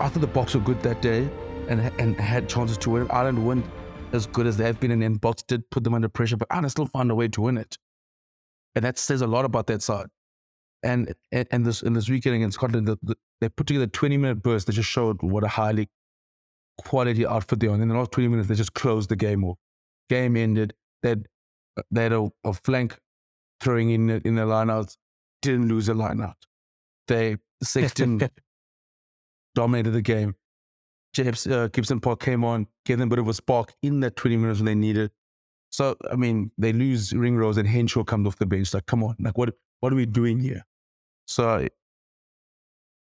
B: I thought the Boks were good that day. and and had chances to win. Ireland weren't as good as they have been, and then Boks did put them under pressure, but Ireland still found a way to win it, and that says a lot about that side. And and, and this in this weekend against Scotland, the, the, they put together a 20 minute burst that just showed what a highly quality outfit they're on. In the last 20 minutes, they just closed the game off. Game ended. They had, they had a, a flank throwing in in the lineouts, didn't lose a lineout. They Sexton dominated the game. James, uh, Gibson Park came on, gave them a bit of a spark in that 20 minutes when they needed. So, I mean, they lose Ringrose and Henshaw comes off the bench. Like, come on, like, what, what are we doing here? So,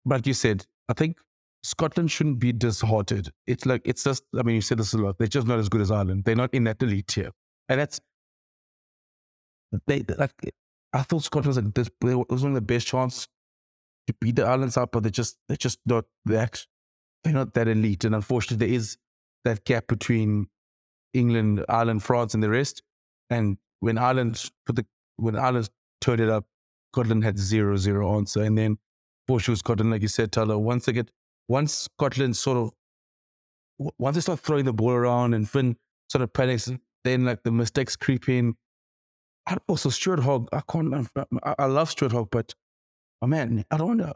B: like you said, I think Scotland shouldn't be disheartened. It's like, it's just, I mean, you say this a lot. They're just not as good as Ireland. They're not in that elite tier. And that's, they, like, I thought Scotland was like this, it was one of the best chance to beat the Islands side, but they're just, they're just not that, they're not that elite. And unfortunately, there is that gap between England, Ireland, France, and the rest. And when Ireland put the, when Ireland turned it up, Scotland had zero, zero answer. And then sure, Scotland, like you said, Thala, once they get, once Scotland sort of, once they start throwing the ball around and Finn sort of panics, mm-hmm. then like the mistakes creep in. And also Stuart Hogg, I can't, um, um, I, I love Stuart Hogg, but oh man, I don't to,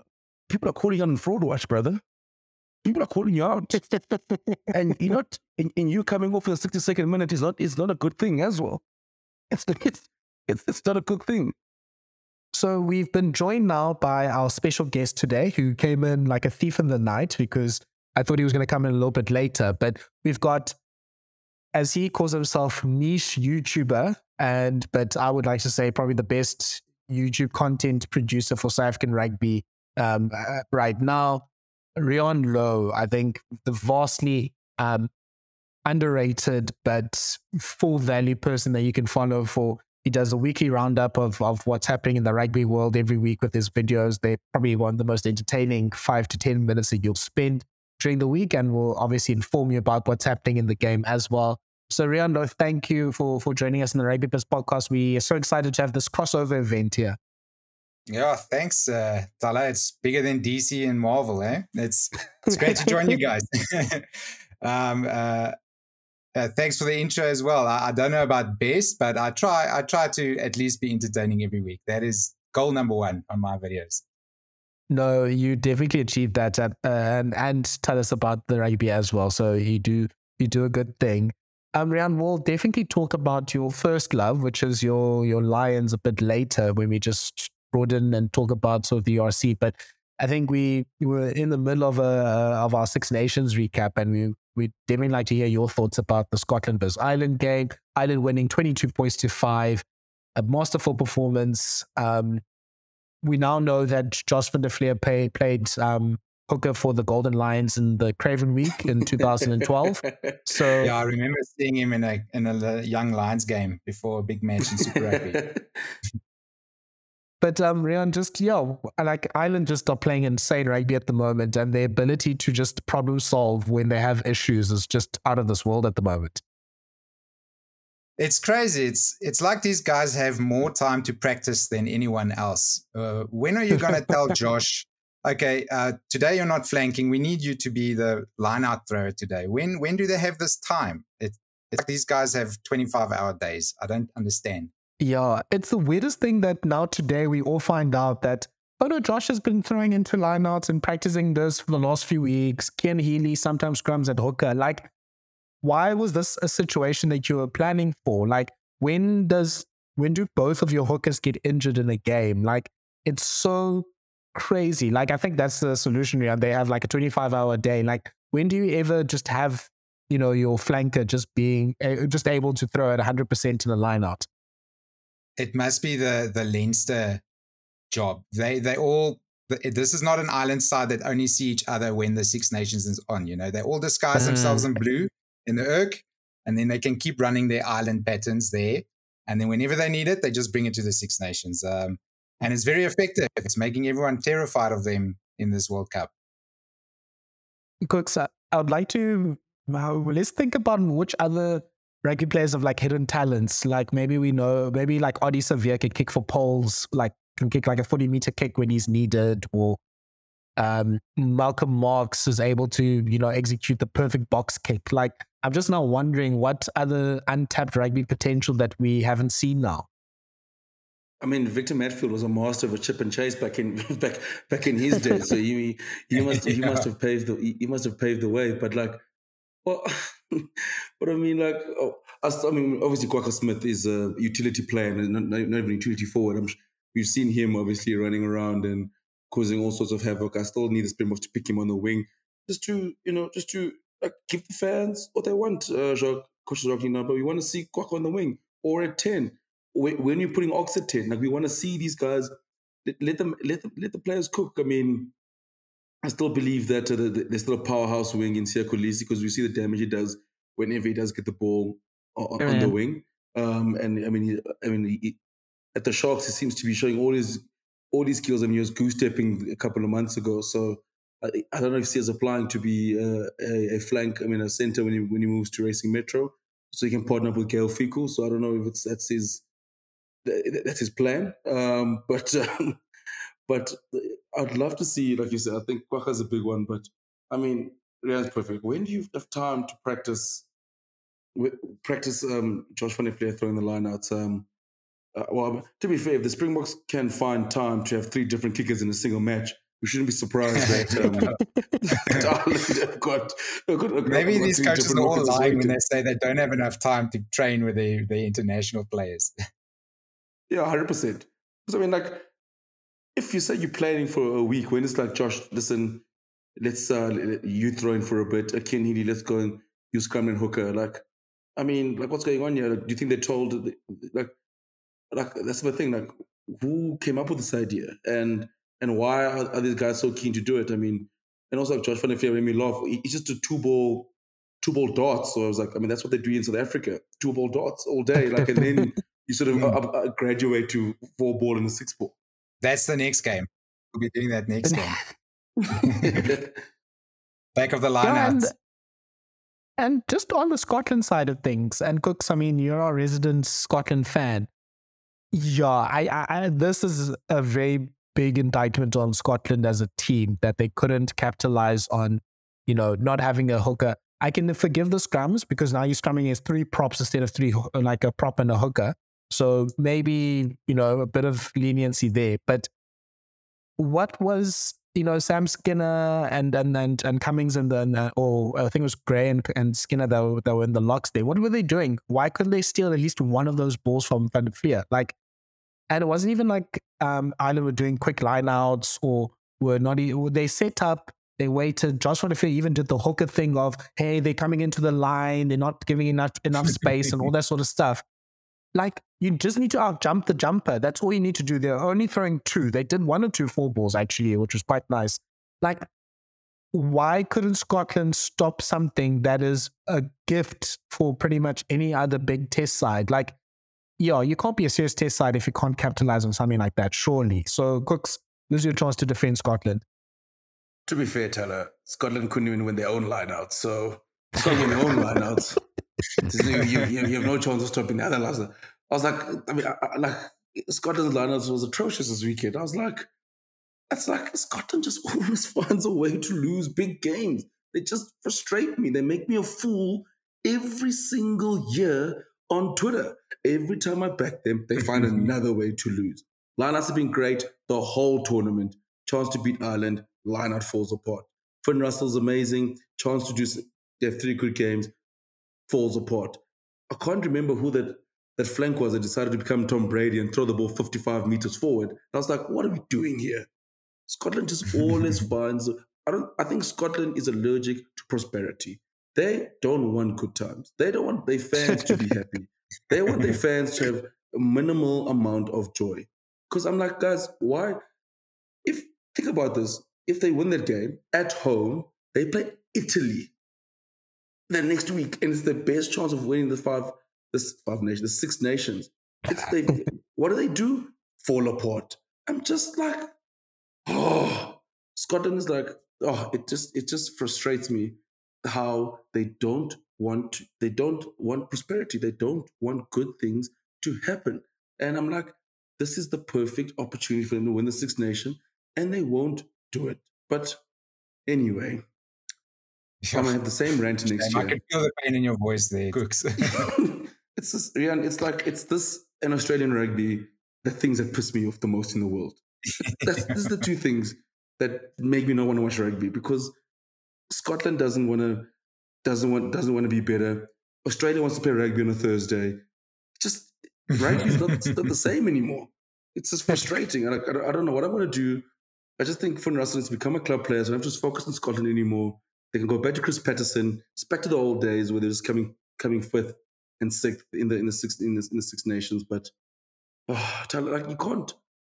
B: people are calling you on fraud watch, brother. People are calling you out. and you know, in, in you coming off in the 62nd minute is not, is not a good thing as well. It's, it's, it's, it's not a good thing.
A: So we've been joined now by our special guest today who came in like a thief in the night because I thought he was going to come in a little bit later. But we've got, as he calls himself, niche YouTuber, and but I would like to say probably the best YouTube content producer for South African rugby um, right now. Riaan Louw, I think the vastly um, underrated but full value person that you can follow for he does a weekly roundup of, of what's happening in the rugby world every week with his videos. They're probably one of the most entertaining five to 10 minutes that you'll spend during the week and will obviously inform you about what's happening in the game as well. So, Riaan, thank you for, for joining us in the Rugby Biz podcast. We are so excited to have this crossover event here.
C: Yeah, thanks, uh, Thala. It's bigger than DC and Marvel, eh? It's it's great to join you guys. um, uh, uh, thanks for the intro as well. I, I, don't know about best, but I try. I try to at least be entertaining every week. That is goal number one on my videos.
A: No, you definitely achieved that, uh, and and tell us about the rugby as well. So you do you do a good thing. Um, Riaan, we'll definitely talk about your first love, which is your your Lions, a bit later when we just broaden and talk about sort of the RC. But I think we were in the middle of a of our Six Nations recap, and we we'd definitely like to hear your thoughts about the Scotland versus Ireland game. Ireland winning 22 points to five, a masterful performance. Um, we now know that Josh van der Flier pay, played um, hooker for the Golden Lions in the Craven Week in 2012. So
C: yeah, I remember seeing him in a in a young Lions game before a big match in Super Rugby.
A: But um, just yeah, like Ireland just are playing insane rugby at the moment, and their ability to just problem solve when they have issues is just out of this world at the moment.
C: It's crazy. It's it's like these guys have more time to practice than anyone else. Uh, when are you going to tell Josh? Okay, uh, today you're not flanking. We need you to be the line out thrower today. When when do they have this time? It, it's like these guys have 25 hour days. I don't understand.
A: Yeah, it's the weirdest thing that now today we all find out that oh no, Josh has been throwing into lineouts and practicing this for the last few weeks. Cian Healy sometimes scrums at hooker. Like, why was this a situation that you were planning for? Like, when does when do both of your hookers get injured in a game? Like, it's so crazy. Like, I think that's the solution here. They have like a 25 hour day. Like, when do you ever just have, you know, your flanker just being just able to throw at 100% in the lineout?
C: It must be the the Leinster job. They they all this is not an island side that only see each other when the Six Nations is on. You know, they all disguise themselves in blue in the Erk, and then they can keep running their island patterns there. And then whenever they need it, they just bring it to the Six Nations. Um, and it's very effective. It's making everyone terrified of them in this World Cup.
A: Kooks, I would like to let's think about which other rugby players have like hidden talents. Like maybe we know, maybe like Ardie Savea can kick for poles, like can kick like a 40 meter kick when he's needed, or um, Malcolm Marx is able to, you know, execute the perfect box kick. Like, I'm just now wondering what other untapped rugby potential that we haven't seen now.
B: I mean, Victor Matfield was a master of a chip and chase back in back back in his day. So he he must he yeah. must have paved the he must have paved the way. But like, well, but I mean, like, oh, I mean, obviously, Kwagga Smith is a utility player and not, not even utility forward. I'm, we've seen him obviously running around and causing all sorts of havoc. I still need the Springboks to pick him on the wing, just to you know, just to like give the fans what they want. Uh, Jacques, Coach Jacques, you know, but we want to see Kwagga on the wing or at ten. When you're putting Ox at ten, like we want to see these guys. Let, let them let them, let the players cook. I mean, I still believe that uh, there's still a powerhouse wing in Kolisi because we see the damage he does whenever he does get the ball on, on the wing. Um, and I mean, he, I mean, he, at the Sharks, he seems to be showing all his all these skills. I mean, he was goose stepping a couple of months ago, so I, I don't know if he's applying to be uh, a, a, flank. I mean, a center when he when he moves to Racing Metro, so he can partner up with Gaël Fickou. So I don't know if it's that's his that's his plan. Um, but um, but I'd love to see, like you said, I think Kwagga's a big one. But I mean, Rian's perfect. When do you have time to practice? Practice um, Josh van Flier throwing the line out. Um, uh, well, to be fair, if the Springboks can find time to have three different kickers in a single match, we shouldn't be surprised that, um,
C: have got, got, maybe got these coaches are all lying when they say they don't have enough time to train with the, the international players.
B: yeah, hundred percent. Because I mean, like, if you say you're planning for a week, when it's like, Josh, listen, let's uh, you throw in for a bit, Cian Healy, let's go and use and Hooker. Like, I mean, like, what's going on here? Like, do you think they told, like, like that's the thing. Like, who came up with this idea, and and why are, are these guys so keen to do it? I mean, and also like Josh Van Der made me laugh. He, just a two ball, two ball dots. So I was like, I mean, that's what they do in South Africa: two ball dots all day. Like, and then you sort of uh, uh, graduate to four ball and a six ball.
C: That's the next game. We'll be doing that next game. Back of the line yeah,
A: and, and just on the Scotland side of things, and Kooks, I mean, you're a resident Scotland fan. Yeah, I, I, I, this is a very big indictment on Scotland as a team that they couldn't capitalize on, you know, not having a hooker. I can forgive the scrums because now you're scrumming as three props instead of three, like a prop and a hooker. So maybe, you know, a bit of leniency there. But what was, you know, Sam Skinner and and and, and Cummings and then, uh, or I think it was Gray and, and Skinner that were, that were in the locks there. What were they doing? Why couldn't they steal at least one of those balls from Van der Flier? Like, and it wasn't even like um, Ireland were doing quick lineouts or were not. They set up. They waited. Josh Van der even did the hooker thing of, hey, they're coming into the line. They're not giving enough enough space and all that sort of stuff. Like you just need to out jump the jumper. That's all you need to do. They're only throwing two. They did one or two four balls actually, which was quite nice. Like, why couldn't Scotland stop something that is a gift for pretty much any other big test side? Like, yeah, you can't be a serious test side if you can't capitalize on something like that, surely. So, Kooks, this is your chance to defend Scotland.
B: To be fair, Thala, Scotland couldn't even win their own lineouts. So, Scotland win their own lineouts. You, you, you, have no chance of stopping the other lads. I was like, I mean, I, I, like Scotland's lineouts was atrocious this weekend. I was like, that's like Scotland just always finds a way to lose big games. They just frustrate me. They make me a fool every single year on Twitter. Every time I back them, they find mm-hmm. another way to lose. Lineouts have been great the whole tournament. Chance to beat Ireland, lineout falls apart. Finn Russell's amazing. Chance to do they have three good games, falls apart. I can't remember who that that flank was that decided to become Tom Brady and throw the ball 55 meters forward. I was like, what are we doing here? Scotland just always finds. I don't. I think Scotland is allergic to prosperity. They don't want good times. They don't want their fans to be happy. They want their fans to have a minimal amount of joy. Because I'm like, guys, why? If think about this, if they win that game at home, they play Italy the next week, and it's the best chance of winning the five, this five nations, the six nations. It's they, what do they do? Fall apart. I'm just like, oh, Scotland is like, oh, it just it just frustrates me how they don't want to, they don't want prosperity. They don't want good things to happen. And I'm like, this is the perfect opportunity for them to win the Six Nation, and they won't do it. But anyway, I'm gonna have the same rant next year.
C: I can feel the pain in your voice there, Kooks.
B: it's just, yeah, it's like it's this and Australian rugby, the things that piss me off the most in the world. That's, this is the two things that make me not want to watch rugby because Scotland doesn't want to doesn't want doesn't want to be better. Australia wants to play rugby on a Thursday. Just rugby's not, not the same anymore. It's just frustrating. I, I, I don't know what I'm going to do. I just think Finn Russell has become a club player, so I don't just focus on Scotland anymore. They can go back to Chris Paterson. It's back to the old days where they're just coming coming fifth and sixth in the in the six in the, in the Six Nations. But oh, like you can't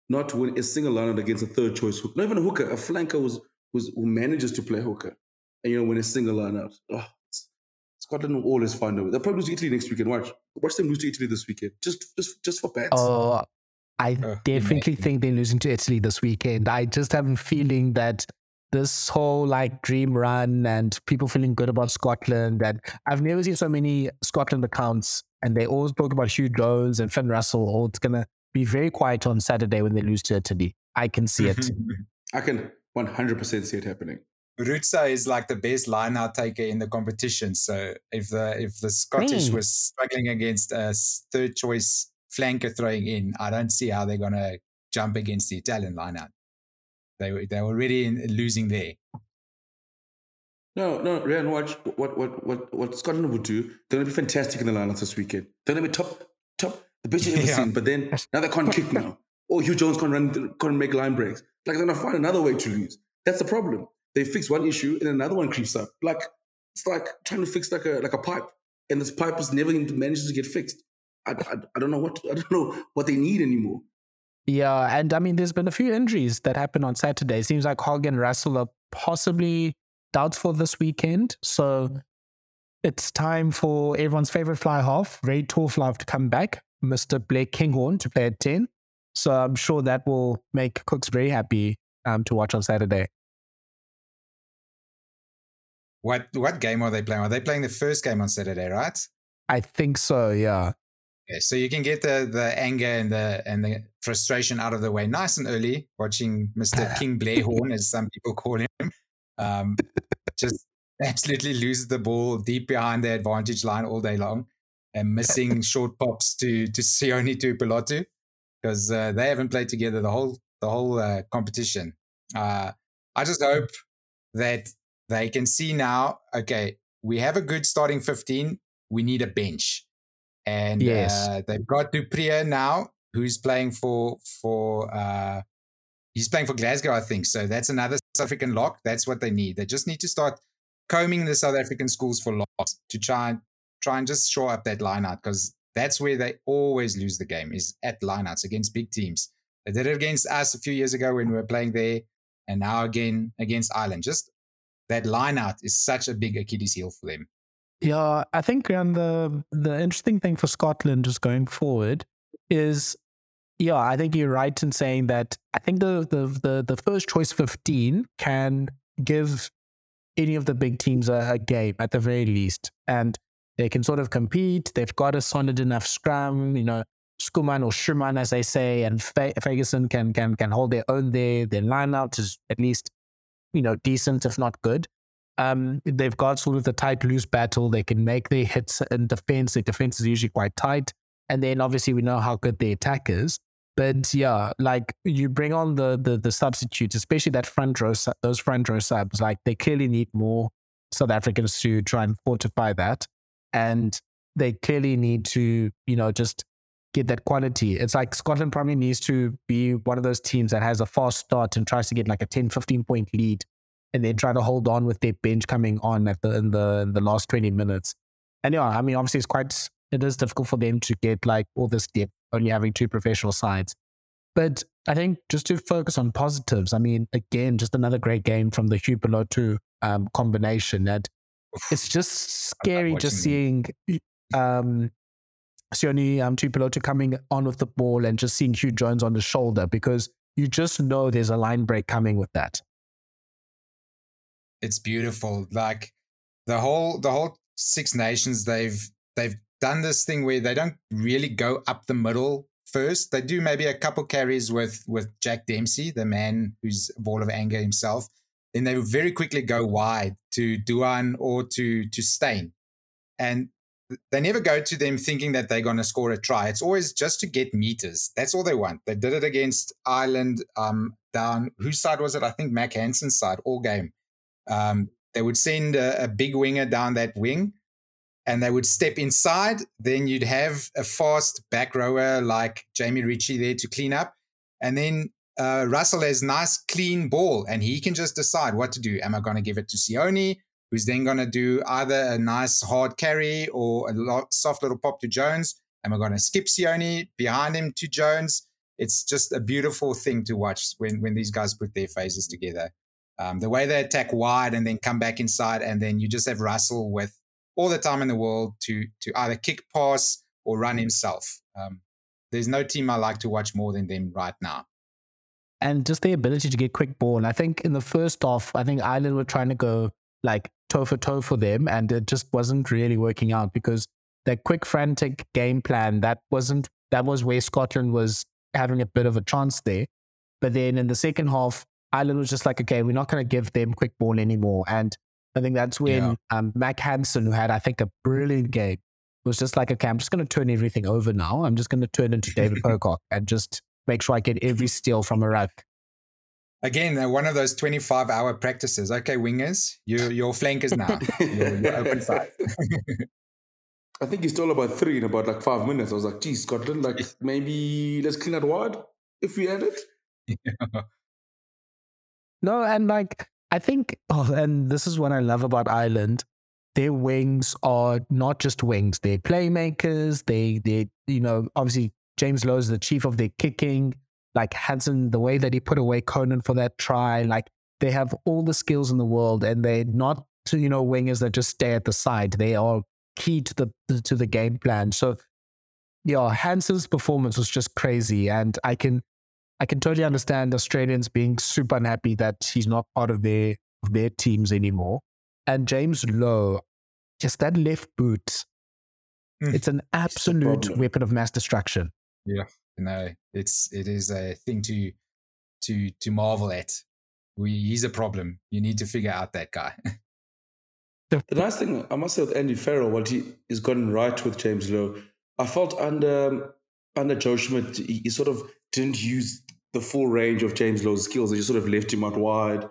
B: not win a single line against a third choice hooker. Not even a hooker, a flanker was was who manages to play hooker, and you know win a single line out. Oh, Scotland will always find a way. They'll probably lose to Italy next weekend. Watch, watch them lose to Italy this weekend. Just just just for bets.
A: Oh, I uh, definitely think they're losing to Italy this weekend. I just have a feeling that this whole like dream run and people feeling good about Scotland. And I've never seen so many Scotland accounts, and they always talk about Huw Jones and Finn Russell. Oh, it's gonna be very quiet on Saturday when they lose to Italy. I can see it.
B: I can 100% see it happening.
C: Ruzza is like the best line out taker in the competition. So if the if the Scottish mm. was struggling against a third choice flanker throwing in, I don't see how they're gonna jump against the Italian line out. They they're already in, losing there.
B: No, no, Riaan, watch what what what what Scotland would do. They're gonna be fantastic in the lineups this weekend. They're gonna be top top the best you've ever yeah. seen. But then now they can't kick now. Or Huw Jones can't run can't make line breaks. Like they're gonna find another way to lose. That's the problem. They fix one issue and another one creeps up. Like it's like trying to fix like a like a pipe, and this pipe is never manages to get fixed. I, I, I don't know what I don't know what they need anymore.
A: Yeah, and I mean, there's been a few injuries that happened on Saturday. Seems like Hogg and Russell are possibly doubtful this weekend. So it's time for everyone's favorite fly half, Ray Toorflav, to come back, Mr. Blair Kinghorn to play at 10. So I'm sure that will make Kooks very happy um, to watch on Saturday.
C: What what game are they playing? Are they playing the first game on Saturday, right?
A: I think so, yeah.
C: Okay, so you can get the the anger and the and the frustration out of the way nice and early, watching Mr. King Blairhorn, as some people call him, um, just absolutely loses the ball deep behind the advantage line all day long, and missing short pops to to Sione Tuipulotu because uh, they haven't played together the whole the whole uh, competition. Uh, I just hope that they can see now. Okay, we have a good starting fifteen. We need a bench and yes. uh, they've got du now, who's playing for for uh, he's playing for Glasgow, I think. So that's another South African lock. That's what they need. They just need to start combing the South African schools for locks to try and try and just shore up that line lineout because that's where they always lose the game is at lineouts against big teams. They did it against us a few years ago when we were playing there, and now again against Ireland. Just that lineout is such a big Achilles heel for them.
A: Yeah, I think and the the interesting thing for Scotland just going forward is yeah, I think you're right in saying that I think the the the, the first choice 15 can give any of the big teams a, a, game at the very least. And they can sort of compete. They've got a solid enough scrum, you know, Schoeman or Schumann, as they say, and Ferguson can can can hold their own there. Their lineout is at least, you know, decent, if not good. Um, they've got sort of the tight loose battle. They can make their hits in defense. Their defense is usually quite tight. And then obviously we know how good the attack is. But yeah, like you bring on the the, the substitutes, especially that front row, those front row subs. Like they clearly need more South Africans to try and fortify that, and they clearly need to, you know, just get that quality. It's like Scotland probably needs to be one of those teams that has a fast start and tries to get like a 10, 15 point lead and then try to hold on with their bench coming on at the in the in the last 20 minutes. And yeah, I mean obviously it's quite it is difficult for them to get like all this depth, only having two professional sides. But I think just to focus on positives, I mean, again, just another great game from the Tuipulotu um, combination. That it's just scary just seeing um, Sione um, Tuipulotu coming on with the ball and just seeing Huw Jones on the shoulder because you just know there's a line break coming with that
C: it's beautiful. Like the whole the whole Six Nations, they've they've done this thing where they don't really go up the middle first. They do maybe a couple carries with with Jack Dempsey, the man who's a ball of anger himself. then they very quickly go wide to Duhan or to to Steyn. And they never go to them thinking that they're going to score a try. It's always just to get meters. That's all they want. They did it against Ireland um, down. Whose side was it? I think Mack Hansen's side all game. Um, they would send a, a, big winger down that wing and they would step inside. Then you'd have a fast back rower like Jamie Ritchie there to clean up. And then uh, Russell has nice clean ball and he can just decide what to do. Am I going to give it to Sione? who's then going to do either a nice hard carry or a soft little pop to Jones. And we're going to skip Sione behind him to Jones. It's just a beautiful thing to watch when, when these guys put their phases together. Um, the way they attack wide and then come back inside, and then you just have Russell with all the time in the world to to either kick pass or run himself. Um, there's no team I like to watch more than them right now.
A: And just the ability to get quick ball. I think in the first off, I think Ireland were trying to go like toe for toe for them, and it just wasn't really working out because that quick frantic game plan that wasn't that was where Scotland was having a bit of a chance there. But then in the second half, Ireland was just like, okay, we're not going to give them quick ball anymore. And I think that's when yeah. um, Mack Hansen, who had, I think, a brilliant game, was just like, okay, I'm just going to turn everything over now. I'm just going to turn into David Pocock and just make sure I get every steal from a ruck
C: Again, uh, one of those 25 hour practices. Okay, wingers, you, your flankers now. your, open side.
B: I think he stole about three in about like five minutes. I was like, geez, Scotland, like maybe let's clean that wide if we had it. Yeah.
A: No, and like I think, oh, and this is what I love about Ireland. Their wings are not just wings; they're playmakers. They, they, you know, obviously James Lowe is the chief of their kicking like Hansen, the way that he put away Conan for that try, like they have all the skills in the world and they're not, you know, wingers that just stay at the side. They are key to the to the game plan. So yeah, Hansen's performance was just crazy. And I can I can totally understand Australians being super unhappy that he's not part of their of their teams anymore. And James Lowe, just that left boot, mm, it's an absolute weapon of mass destruction.
C: Yeah no, it's it is a thing to to to marvel at. We he's a problem. You need to figure out that guy.
B: the nice thing I must say with Andy Farrell, what he has gotten right with James Lowe, I felt under under Joe Schmidt, he, he sort of didn't use the full range of James Lowe's skills. They just sort of left him out wide,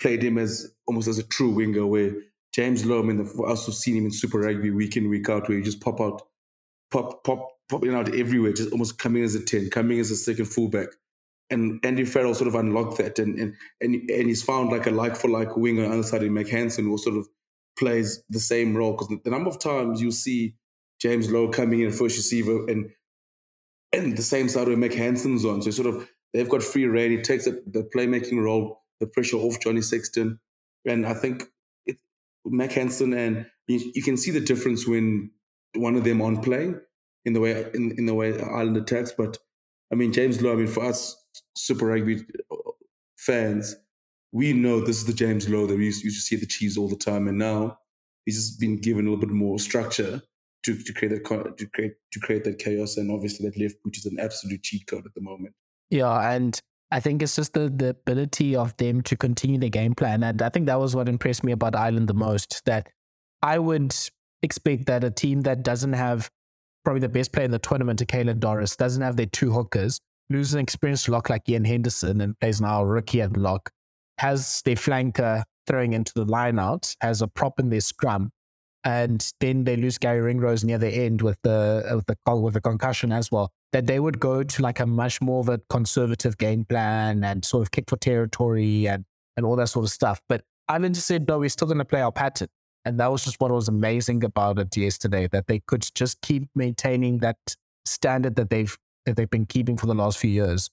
B: played him as almost as a true winger. Where James Lowe, I mean, I've also seen him in Super Rugby week in week out, where he just pop out, pop pop popping out everywhere, just almost coming as a 10, coming as a second fullback. And Andy Farrell sort of unlocked that and and and, and he's found like a like for like winger on the other side in Mack Hansen who sort of plays the same role. Because the number of times you see James Lowe coming in first receiver and and the same side where Mack Hansen's on. So sort of they've got free reign. He takes the, the playmaking role, the pressure off Johnny Sexton. And I think it, Hansen and you, you, can see the difference when one of them on playing in the way in, in the way Ireland attacks. But I mean, James Lowe. I mean, for us Super Rugby uh, fans, we know this is the James Lowe that we used, used to see the cheese all the time, and now he's just been given a little bit more structure to, to create that to create to create that chaos, and obviously that left, which is an absolute cheat code at the moment.
A: Yeah, and I think it's just the, the ability of them to continue their game plan. And I think that was what impressed me about Ireland the most. That I would expect that a team that doesn't have probably the best player in the tournament, to Caelan Doris, doesn't have their two hookers, loses an experienced lock like Iain Henderson and plays now rookie at lock, has their flanker throwing into the line out, has a prop in their scrum, and then they lose Gary Ringrose near the end with the with the with the concussion as well. That they would go to like a much more of a conservative game plan and sort of kick for territory and and all that sort of stuff. But Ireland just said, no, we're still going to play our pattern. And that was just what was amazing about it yesterday, that they could just keep maintaining that standard that they've that they've been keeping for the last few years.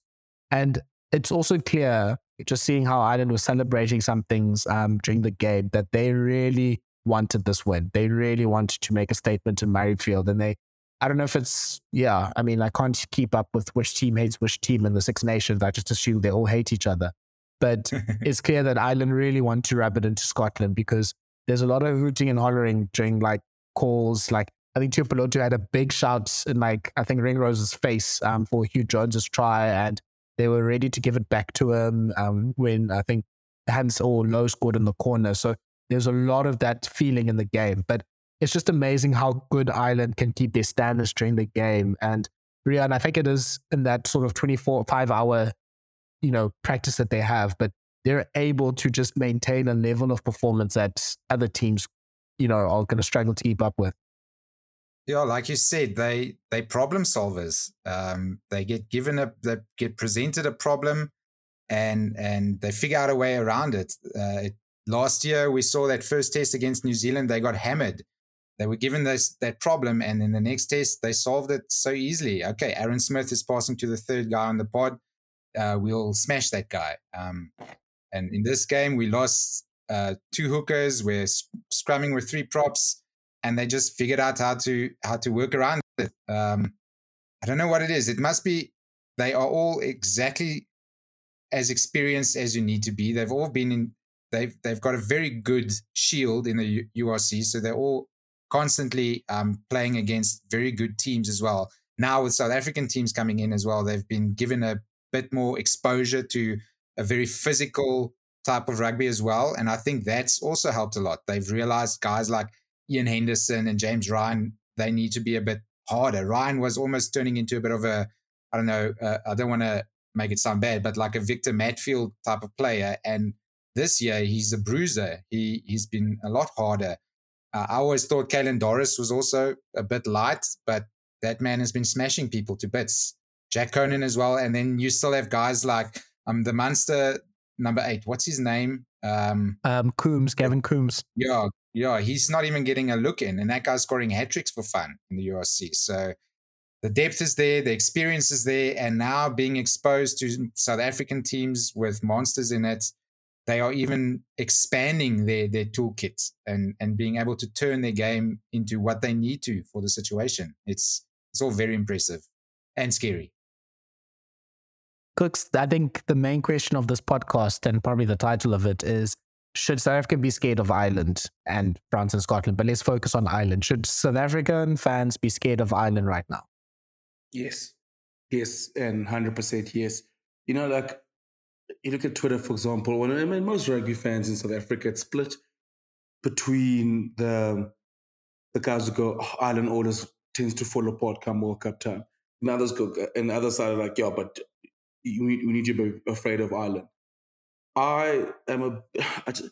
A: And it's also clear, just seeing how Ireland was celebrating some things um, during the game, that they really wanted this win. They really wanted to make a statement in Murrayfield. And they, I don't know if it's, yeah, I mean, I can't keep up with which team hates which team in the Six Nations. I just assume they all hate each other. But it's clear that Ireland really want to rub it into Scotland because there's a lot of hooting and hollering during like calls. Like I think Tuipulotu had a big shout in like I think Ringrose's face um, for Huw Jones's try, and they were ready to give it back to him um, when I think hands or low scored in the corner. So there's a lot of that feeling in the game. But it's just amazing how good Ireland can keep their standards during the game. And Riaan, I think it is in that sort of 24, five hour, you know, practice that they have, but they're able to just maintain a level of performance that other teams, you know, are going to struggle to keep up with.
C: Yeah, like you said, they they problem solvers. Um, they get given a they get presented a problem, and and they figure out a way around it. Uh, it. Last year, we saw that first test against New Zealand. They got hammered. They were given this that problem, and in the next test, they solved it so easily. Okay, Aaron Smith is passing to the third guy on the pod. Uh, we'll smash that guy. Um, and in this game, we lost uh, two hookers. We're scrumming with three props, and they just figured out how to how to work around it. Um, I don't know what it is. It must be they are all exactly as experienced as you need to be. They've all been in. They've they've got a very good shield in the URC, so they're all constantly um, playing against very good teams as well. Now with South African teams coming in as well, they've been given a bit more exposure to a very physical type of rugby as well. And I think that's also helped a lot. They've realized guys like Iain Henderson and James Ryan, they need to be a bit harder. Ryan was almost turning into a bit of a, I don't know, uh, I don't want to make it sound bad, but like a Victor Matfield type of player. And this year he's a bruiser. He he's been a lot harder. Uh, I always thought Caelan Doris was also a bit light, but that man has been smashing people to bits. Jack Conan as well, and then you still have guys like um, the Munster number eight. What's his name?
A: Um, um, Coombes, Gavin Coombes.
C: Yeah, yeah. He's not even getting a look in, and that guy's scoring hat tricks for fun in the URC. So the depth is there, the experience is there, and now being exposed to South African teams with monsters in it, they are even expanding their their toolkit and and being able to turn their game into what they need to for the situation. It's it's all very impressive and scary.
A: Kooks, I think the main question of this podcast and probably the title of it is should South Africa be scared of Ireland and France and Scotland? But let's focus on Ireland. Should South African fans be scared of Ireland right now?
B: Yes. Yes. And 100% yes. You know, like, you look at Twitter, for example, when I mean, most rugby fans in South Africa, it's split between the the guys who go, oh, Ireland always tends to fall apart come World Cup time. And others go, and the other side are like, yeah, but we, we need to be afraid of Ireland. I am a, I, just,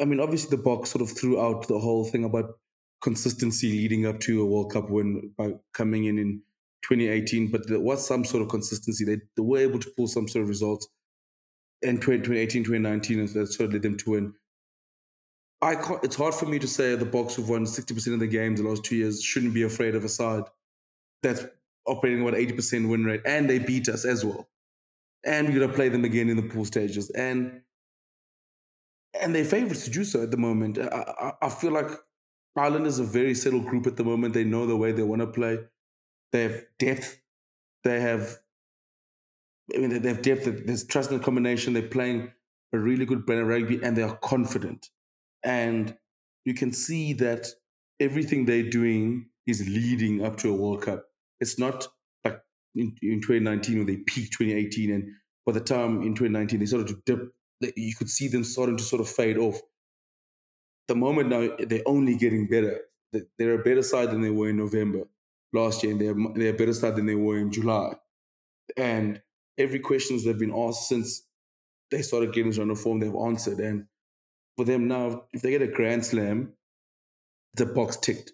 B: I mean, obviously the Boks sort of threw out the whole thing about consistency leading up to a World Cup win by coming in in 2018, but there was some sort of consistency. They, they were able to pull some sort of results in 2018, 2019, and that sort of led them to win. I can't, it's hard for me to say the Boks have won 60% of the games the last two years shouldn't be afraid of a side that's operating about 80% win rate, and they beat us as well and we're going to play them again in the pool stages. And and they're favorites to do so at the moment. I, I, I, feel like Ireland is a very settled group at the moment. They know the way they want to play. They have depth. They have, I mean, they have depth. There's trust in the combination. They're playing a really good brand of rugby, and they are confident. And you can see that everything they're doing is leading up to a World Cup. It's not in, in 2019 when they peaked 2018 and by the time in 2019 they started to dip you could see them starting to sort of fade off the moment now they're only getting better they're a better side than they were in november last year and they're, they're a better side than they were in july and every questions they've been asked since they started getting the form they've answered and for them now if they get a grand slam the box ticked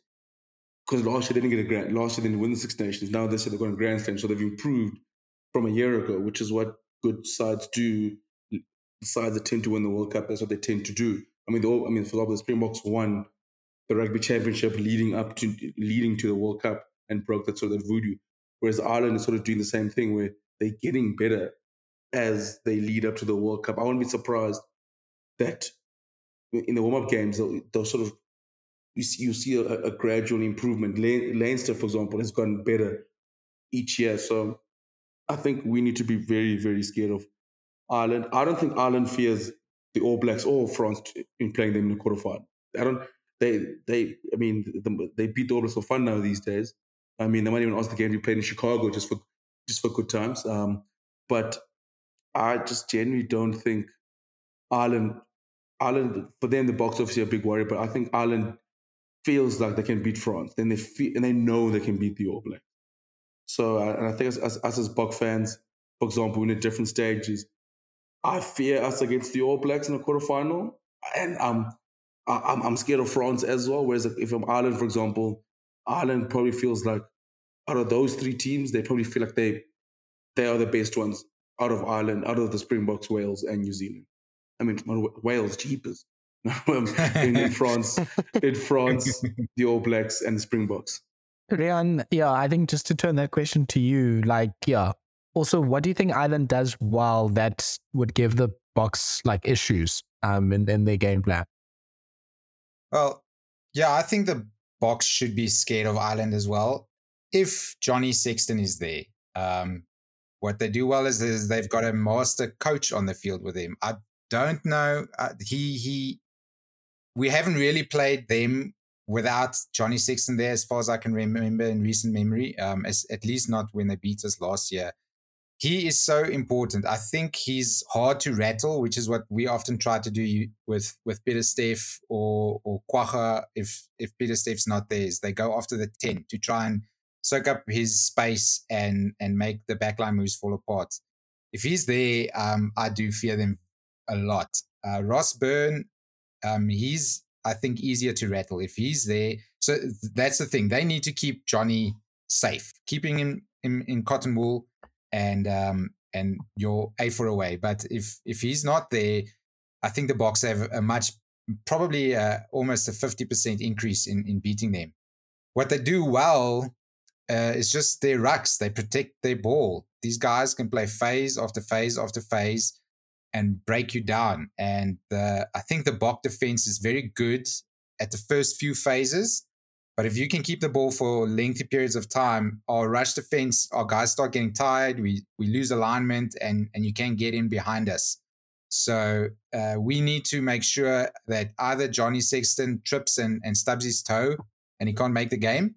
B: because last year they didn't get a grant. Last year they didn't win the Six Nations. Now this year they're going to Grand Slam, so they've improved from a year ago, which is what good sides do. Sides that tend to win the World Cup, that's what they tend to do. I mean, the, I mean, for example, the Springboks won the Rugby Championship leading up to leading to the World Cup and broke that sort of voodoo. Whereas Ireland is sort of doing the same thing, where they're getting better as they lead up to the World Cup. I wouldn't be surprised that in the warm up games they'll, they'll sort of you see, you see a, a gradual improvement. Leinster, for example, has gotten better each year. So I think we need to be very, very scared of Ireland. I don't think Ireland fears the All Blacks or France in playing them in the quarterfinal. I don't. They, they. I mean, they beat the All Blacks for fun now these days. I mean, they might even ask the game to be played in Chicago just for just for good times. Um, but I just genuinely don't think Ireland, Ireland for them the box office is a big worry, but I think Ireland feels like they can beat France. Then they feel and they know they can beat the All Blacks. So uh, and I think as, as us as Bok fans, for example, in a different stages, I fear us against the All Blacks in the quarterfinal, and um, I'm I'm scared of France as well. Whereas if I'm Ireland, for example, Ireland probably feels like out of those three teams, they probably feel like they they are the best ones out of Ireland, out of the Springboks, Wales, and New Zealand. I mean, Wales, cheapers. in, in France, in France, the All Blacks and the Springboks.
A: Riaan, yeah, I think just to turn that question to you, like, yeah. Also, what do you think Ireland does well that would give the Boks like issues um in, in their game plan?
C: Well, yeah, I think the Boks should be scared of Ireland as well. If Johnny Sexton is there, um, what they do well is, is they've got a master coach on the field with him. I don't know. Uh, he he. We haven't really played them without Johnny Sexton there, as far as I can remember in recent memory. Um, as, at least not when they beat us last year. He is so important. I think he's hard to rattle, which is what we often try to do with with Pieter-Steph or or Kwagga. If if Pieter-Steph's not there, is they go after the ten to try and soak up his space and and make the backline moves fall apart. If he's there, um, I do fear them a lot. Uh, Ross Byrne, um, he's I think easier to rattle if he's there. So that's the thing. They need to keep Johnny safe, keeping him in, in cotton wool and um, and your A for away. But if if he's not there, I think the Boks have a much probably uh, almost a fifty percent increase in in beating them. What they do well uh, it's just their rucks. They protect their ball. These guys can play phase after phase after phase and break you down. And I think the Bok defense is very good at the first few phases. But if you can keep the ball for lengthy periods of time, our rush defense, our guys start getting tired. We we lose alignment, and and you can get in behind us. So uh, we need to make sure that either Johnny Sexton trips and, and stubs his toe, and he can't make the game,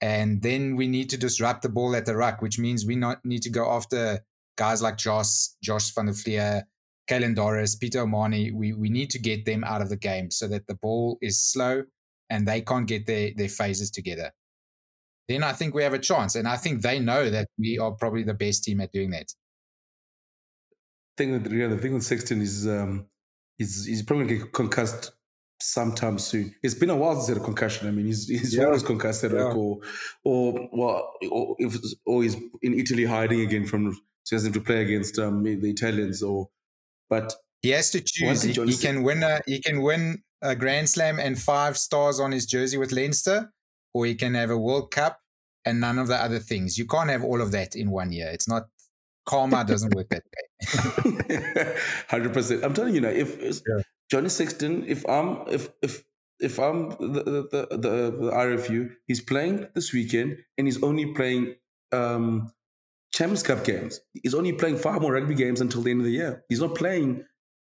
C: and then we need to disrupt the ball at the ruck, which means we not need to go after guys like Josh, Josh van der Flier, Caelan Doris, Peter O'Mahony. We, we need to get them out of the game so that the ball is slow and they can't get their, their phases together. Then I think we have a chance. And I think they know that we are probably the best team at doing that.
B: Think that, yeah, the thing with Sexton is um, he's, he's probably concussed sometime soon. It's been a while since he had a concussion. I mean, he's he's yeah. always concussed, yeah. like, or or well, or if or he's in Italy hiding again from so he has to play against um, the Italians, or but
C: he has to choose. He, he can win a he can win a Grand Slam and five stars on his jersey with Leinster, or he can have a World Cup and none of the other things. You can't have all of that in one year. It's not karma doesn't work that
B: way. Hundred percent. I'm telling you now, if yeah. Johnny Sexton, if I'm if if if I'm the the, the the RFU, he's playing this weekend and he's only playing um Champions Cup games. He's only playing five more rugby games until the end of the year. He's not playing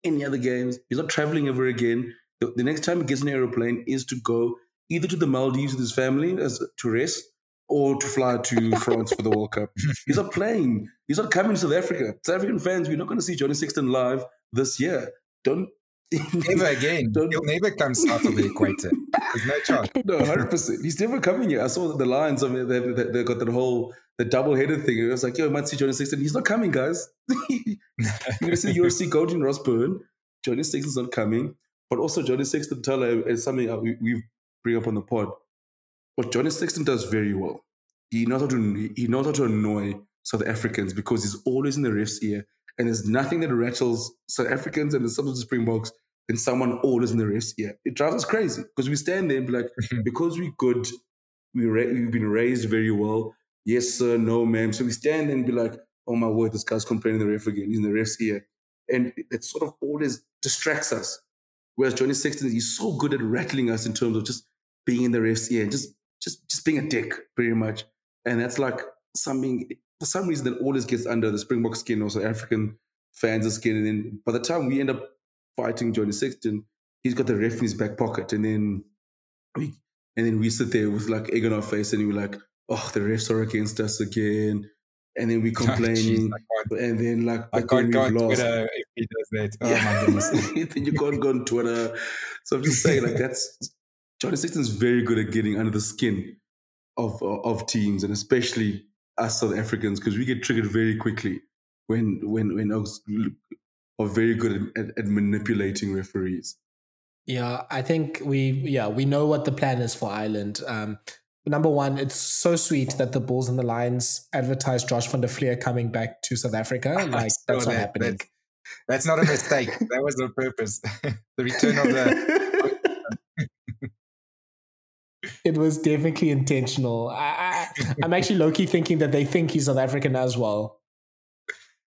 B: any other games. He's not traveling ever again. The, the next time he gets an aeroplane is to go either to the Maldives with his family as to rest or to fly to France for the World Cup. He's not playing. He's not coming to South Africa. South African fans, we're not going to see Johnny Sexton live this year. Don't
C: never again. He'll never come south of the equator. There's no chance.
B: No, hundred percent. He's never coming here. I saw the lines. I mean, they, they, they got that whole the double headed thing. It was like, yo, I might see Johnny Sexton. He's not coming, guys. You're gonna see UFC Golden Ross Byrne. Johnny Sexton's not coming. But also Johnny Sexton Teller is something we, we bring up on the pod. What Johnny Sexton does very well. He knows how to he knows how to annoy South Africans because he's always in the ref's ear and there's nothing that rattles South Africans and the some of the Springboks than someone older in the rest. Yeah, it drives us crazy because we stand there and be like, because we're good, we ra- we've been raised very well. Yes, sir, no, ma'am. So we stand there and be like, oh my word, this guy's complaining the ref again. He's in the ref's ear. And it sort of always distracts us. Whereas Johnny Sexton, he's so good at rattling us in terms of just being in the ref's ear and just, just, just being a dick, pretty much. And that's like something for some reason that always gets under the Springbok skin, also African fans' skin. And then by the time we end up fighting Johnny Sexton, he's got the ref in his back pocket. And then we and then we sit there with like egg on our face and we're like, oh, the refs are against us again. and then we
C: Oh,
B: complaining,
C: jeez,
B: and then like
C: I can't go on
B: lost.
C: Twitter if he does that. Oh my goodness.
B: then you can't go on Twitter. So I'm just saying, like that's Johnny Sexton's very good at getting under the skin of of teams, and especially us South Africans, because we get triggered very quickly when when when are very good at, at, at manipulating referees.
A: Yeah, I think we yeah we know what the plan is for Ireland. Um, number one, it's so sweet that the Bulls and the Lions advertise Josh van der Flier coming back to South Africa. Like that's not
C: that.
A: happening.
C: That's, that's not a mistake. that was on purpose. the return of the.
A: it was definitely intentional. I, I, I'm actually low key thinking that they think he's South African as well.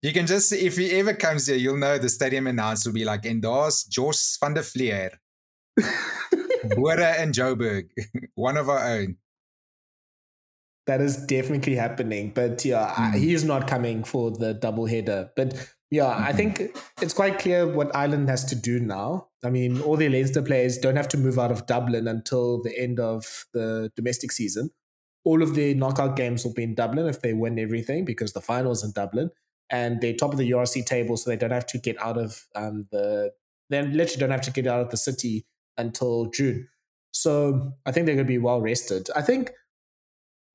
C: You can just see if he ever comes here, you'll know the stadium announcer will be like, there's Josh van der Flier, Bora and Joburg, one of our own.
A: That is definitely happening. But yeah, I,
C: Mm.
A: he is not coming for the double header. But yeah, I
C: Mhm.
A: think it's quite clear what Ireland has to do now. I mean, all the Leinster players don't have to move out of Dublin until the end of the domestic season. All of the knockout games will be in Dublin if they win everything because the finals in Dublin. And they're top of the URC table, so they don't have to get out of um, the. They literally don't have to get out of the city until June. So I think they're going to be well rested. I think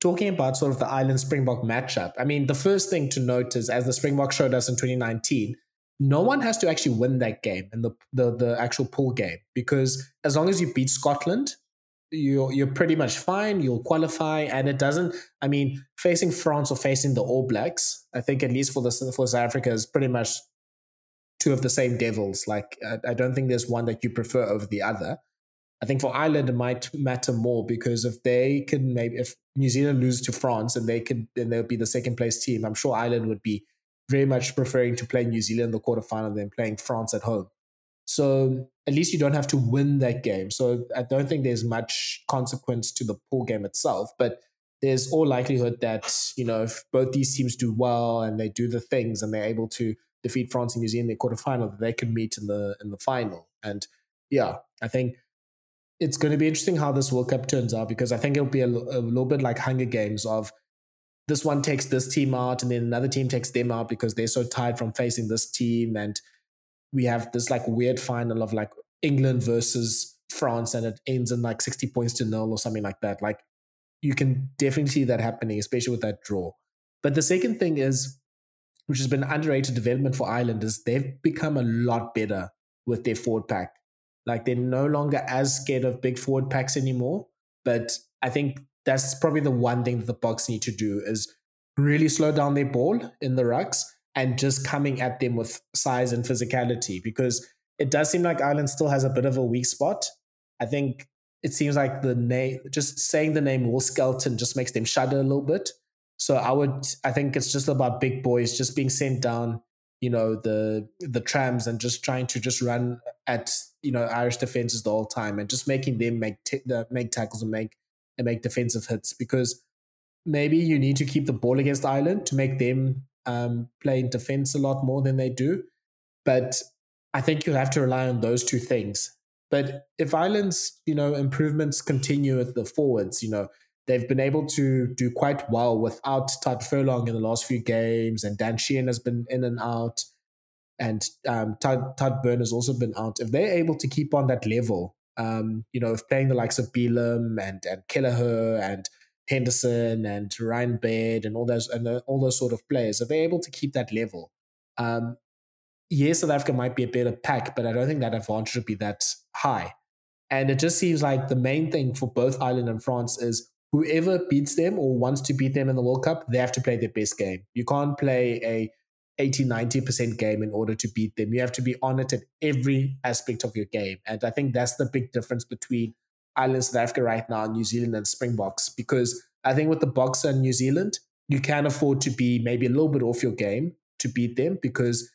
A: talking about sort of the Ireland Springbok matchup, I mean, the first thing to note is as the Springbok showed us in 2019, no one has to actually win that game in the, the, the actual pool game because as long as you beat Scotland, you're, you're pretty much fine. You'll qualify. And it doesn't, I mean, facing France or facing the All Blacks, I think at least for, the, for South Africa is pretty much two of the same devils. Like, I, I don't think there's one that you prefer over the other. I think for Ireland it might matter more because if they can maybe if New Zealand lose to France and they can then they'll be the second place team, I'm sure Ireland would be very much preferring to play New Zealand in the quarterfinal than playing France at home. So at least you don't have to win that game. So I don't think there's much consequence to the pool game itself, but there's all likelihood that you know if both these teams do well and they do the things and they're able to defeat France and New Zealand in the quarterfinal, that they can meet in the in the final. And yeah, I think it's going to be interesting how this World Cup turns out because I think it'll be a, a little bit like Hunger Games of this one takes this team out and then another team takes them out because they're so tired from facing this team and we have this like weird final of like England versus France and it ends in like 60 points to nil or something like that. Like you can definitely see that happening, especially with that draw. But the second thing is, which has been underrated development for Ireland, is they've become a lot better with their forward pack. Like they're no longer as scared of big forward packs anymore. But I think that's probably the one thing that the Bucks need to do is really slow down their ball in the rucks and just coming at them with size and physicality because it does seem like Ireland still has a bit of a weak spot. I think it seems like the name, just saying the name Will Skelton just makes them shudder a little bit. So I would, I think it's just about big boys just being sent down, you know, the the trams and just trying to just run at you know Irish defenses the whole time and just making them make t- make tackles and make and make defensive hits because maybe you need to keep the ball against Ireland to make them um, play in defense a lot more than they do. But I think you'll have to rely on those two things. But if Ireland's, you know, improvements continue with the forwards, you know, they've been able to do quite well without Tadhg Furlong in the last few games, and Dan Sheehan has been in and out, and um, Tadhg, Tadhg Beirne has also been out. If they're able to keep on that level, um, you know, playing the likes of Bealham and and Kelleher and Henderson and Ryan Baird and all those and the, all those sort of players, if they're able to keep that level, um, yes, South Africa might be a better pack, but I don't think that advantage would be that high. And it just seems like the main thing for both Ireland and France is whoever beats them or wants to beat them in the World Cup, they have to play their best game. You can't play a 80, 90% game in order to beat them. You have to be on it at every aspect of your game. And I think that's the big difference between Ireland, South Africa right now, New Zealand and Springboks. Because I think with the Boxer and New Zealand, you can afford to be maybe a little bit off your game to beat them because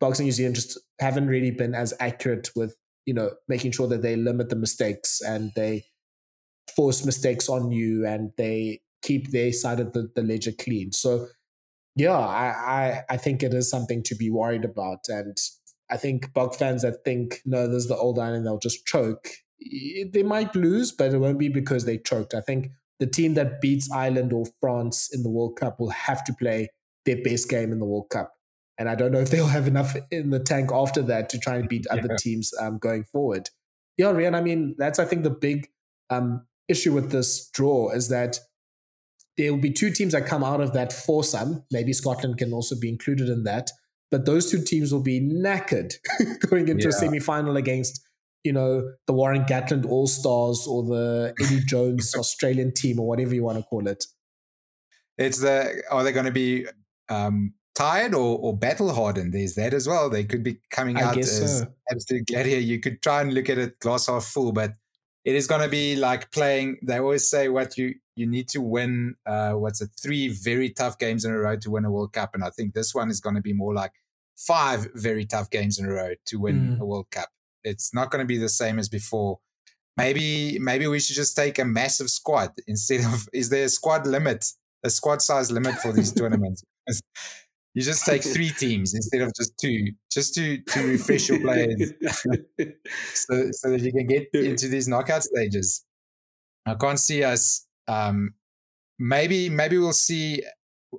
A: Boxer and New Zealand just haven't really been as accurate with, you know, making sure that they limit the mistakes and they force mistakes on you and they keep their side of the, the ledger clean. So yeah, I, I I think it is something to be worried about. And I think Bok fans that think, no, this is the old Ireland, they'll just choke. They might lose, but it won't be because they choked. I think the team that beats Ireland or France in the World Cup will have to play their best game in the World Cup. And I don't know if they'll have enough in the tank after that to try and beat other yeah. teams um, going forward. Yeah, Riaan, I mean, that's, I think, the big um, issue with this draw is that there will be two teams that come out of that foursome. Maybe Scotland can also be included in that. But those two teams will be knackered going into yeah. a semi final against, you know, the Warren Gatland All Stars or the Eddie Jones Australian team or whatever you want to call it.
C: It's the, are they going to be um, tired or, or battle hardened? There's that as well. They could be coming out as so. absolute gladiator. You could try and look at it glass half full, but it is going to be like playing. They always say what you you need to win. Uh, what's it? Three very tough games in a row to win a World Cup, and I think this one is going to be more like five very tough games in a row to win mm. a World Cup. It's not going to be the same as before. Maybe maybe we should just take a massive squad instead of. Is there a squad limit? A squad size limit for these tournaments? You just take three teams instead of just two, just to to refresh your players, so so that you can get into these knockout stages. I can't see us. Um, maybe maybe we'll see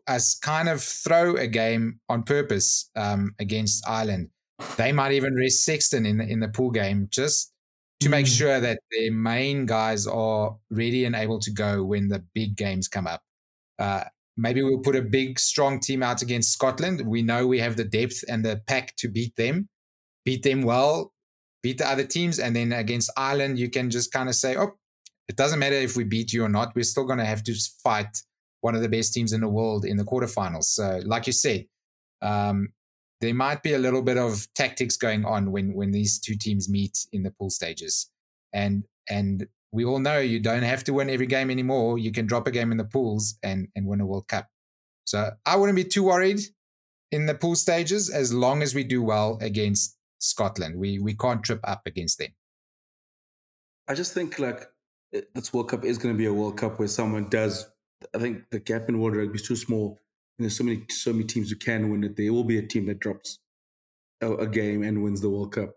C: us kind of throw a game on purpose um, against Ireland. They might even rest Sexton in the, in the pool game just to make mm. sure that their main guys are ready and able to go when the big games come up. Uh, Maybe we'll put a big, strong team out against Scotland. We know we have the depth and the pack to beat them, beat them well, beat the other teams. And then against Ireland, you can just kind of say, oh, it doesn't matter if we beat you or not. We're still going to have to fight one of the best teams in the world in the quarterfinals. So, like you said, um, there might be a little bit of tactics going on when when these two teams meet in the pool stages, and and we all know you don't have to win every game anymore. You can drop a game in the pools and, and win a World Cup. So I wouldn't be too worried in the pool stages as long as we do well against Scotland. We we can't trip up against them.
B: I just think like this World Cup is going to be a World Cup where someone does. I think the gap in world rugby is too small. And there's so many so many teams who can win it. There will be a team that drops a, a game and wins the World Cup.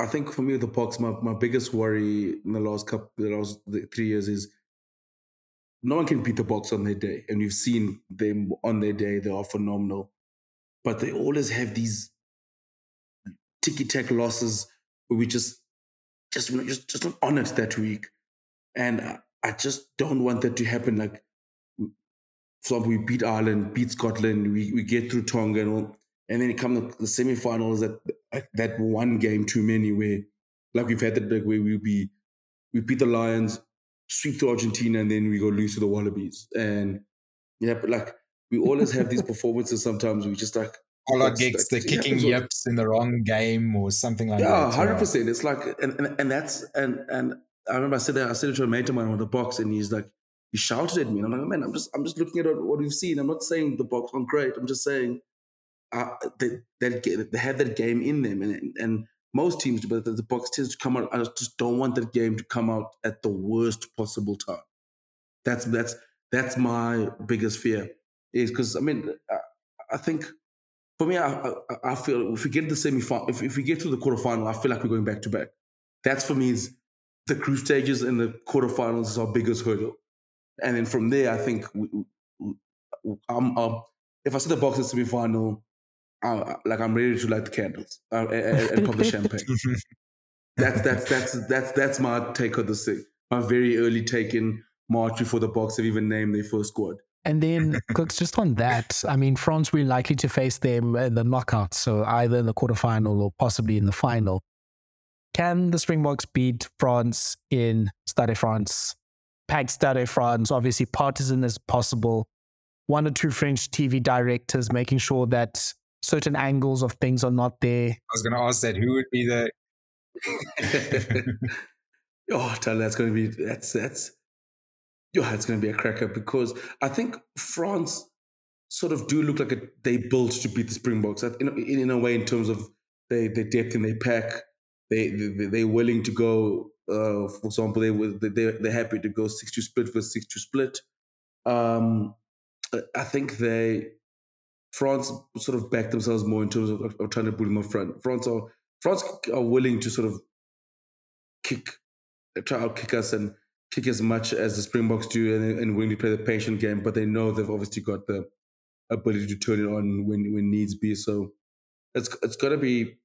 B: I think for me with the Boks, my, my biggest worry in the last couple, the last three years is no one can beat the Boks on their day, and we've seen them on their day; they are phenomenal, but they always have these ticky tack losses where we just, just, just, just not on it that week, and I, I just don't want that to happen. Like, for example, we beat Ireland, beat Scotland, we we get through Tonga, and all, and then it comes to the semifinals that that one game too many where like we've had that big where we be we beat the Lions, sweep to Argentina, and then we go lose to the Wallabies. And yeah, but like we always have these performances sometimes we just like
C: Pollard gets the kicking yips in the wrong game or something like
B: yeah,
C: that.
B: Yeah, hundred percent. It's like and, and and that's and and I remember I said that I said it to a mate of mine on the box and he's like he shouted at me and I'm like, man, I'm just I'm just looking at what we've seen. I'm not saying the Boks aren't great. I'm just saying uh, they, they have that game in them, and and most teams but the, the Boks tends to come out. I just don't want that game to come out at the worst possible time. That's that's that's my biggest fear. Is because I mean I, I, think for me I, I, I feel if we get the semi final if, if we get to the quarterfinal I feel like we're going back to back. That's for me is the group stages and the quarterfinals is our biggest hurdle, and then from there I think we, we, I'm, I'm if I see the Boks in semi final uh, like I'm ready to light the candles uh, and, and pop the champagne. That's that's that's that's that's my take on the thing. My very early take in March before the Boks have even named their first squad.
D: And then, Kooks, just on that, I mean, France, we're likely to face them in the knockouts, so either in the quarterfinal or possibly in the final. Can the Springboks beat France in Stade France? Packed Stade France, obviously partisan as possible. One or two French TV directors making sure that certain angles of things are not there. I
C: was going to ask that. Who would be the?
B: oh, tell that's going to be that's that's. Yeah, it's going to be a cracker because I think France sort of do look like a, they built to beat the Springboks in, in, in a way in terms of they their depth in their pack. They, they they're willing to go. Uh, for example, they were they they're happy to go six two split versus six two split. Um, I think they France sort of back themselves more in terms of, of trying to put them up front. France are France are willing to sort of kick, try out kick us and kick as much as the Springboks do, and, and willing to play the patient game. But they know they've obviously got the ability to turn it on when when needs be. So it's it's gonna be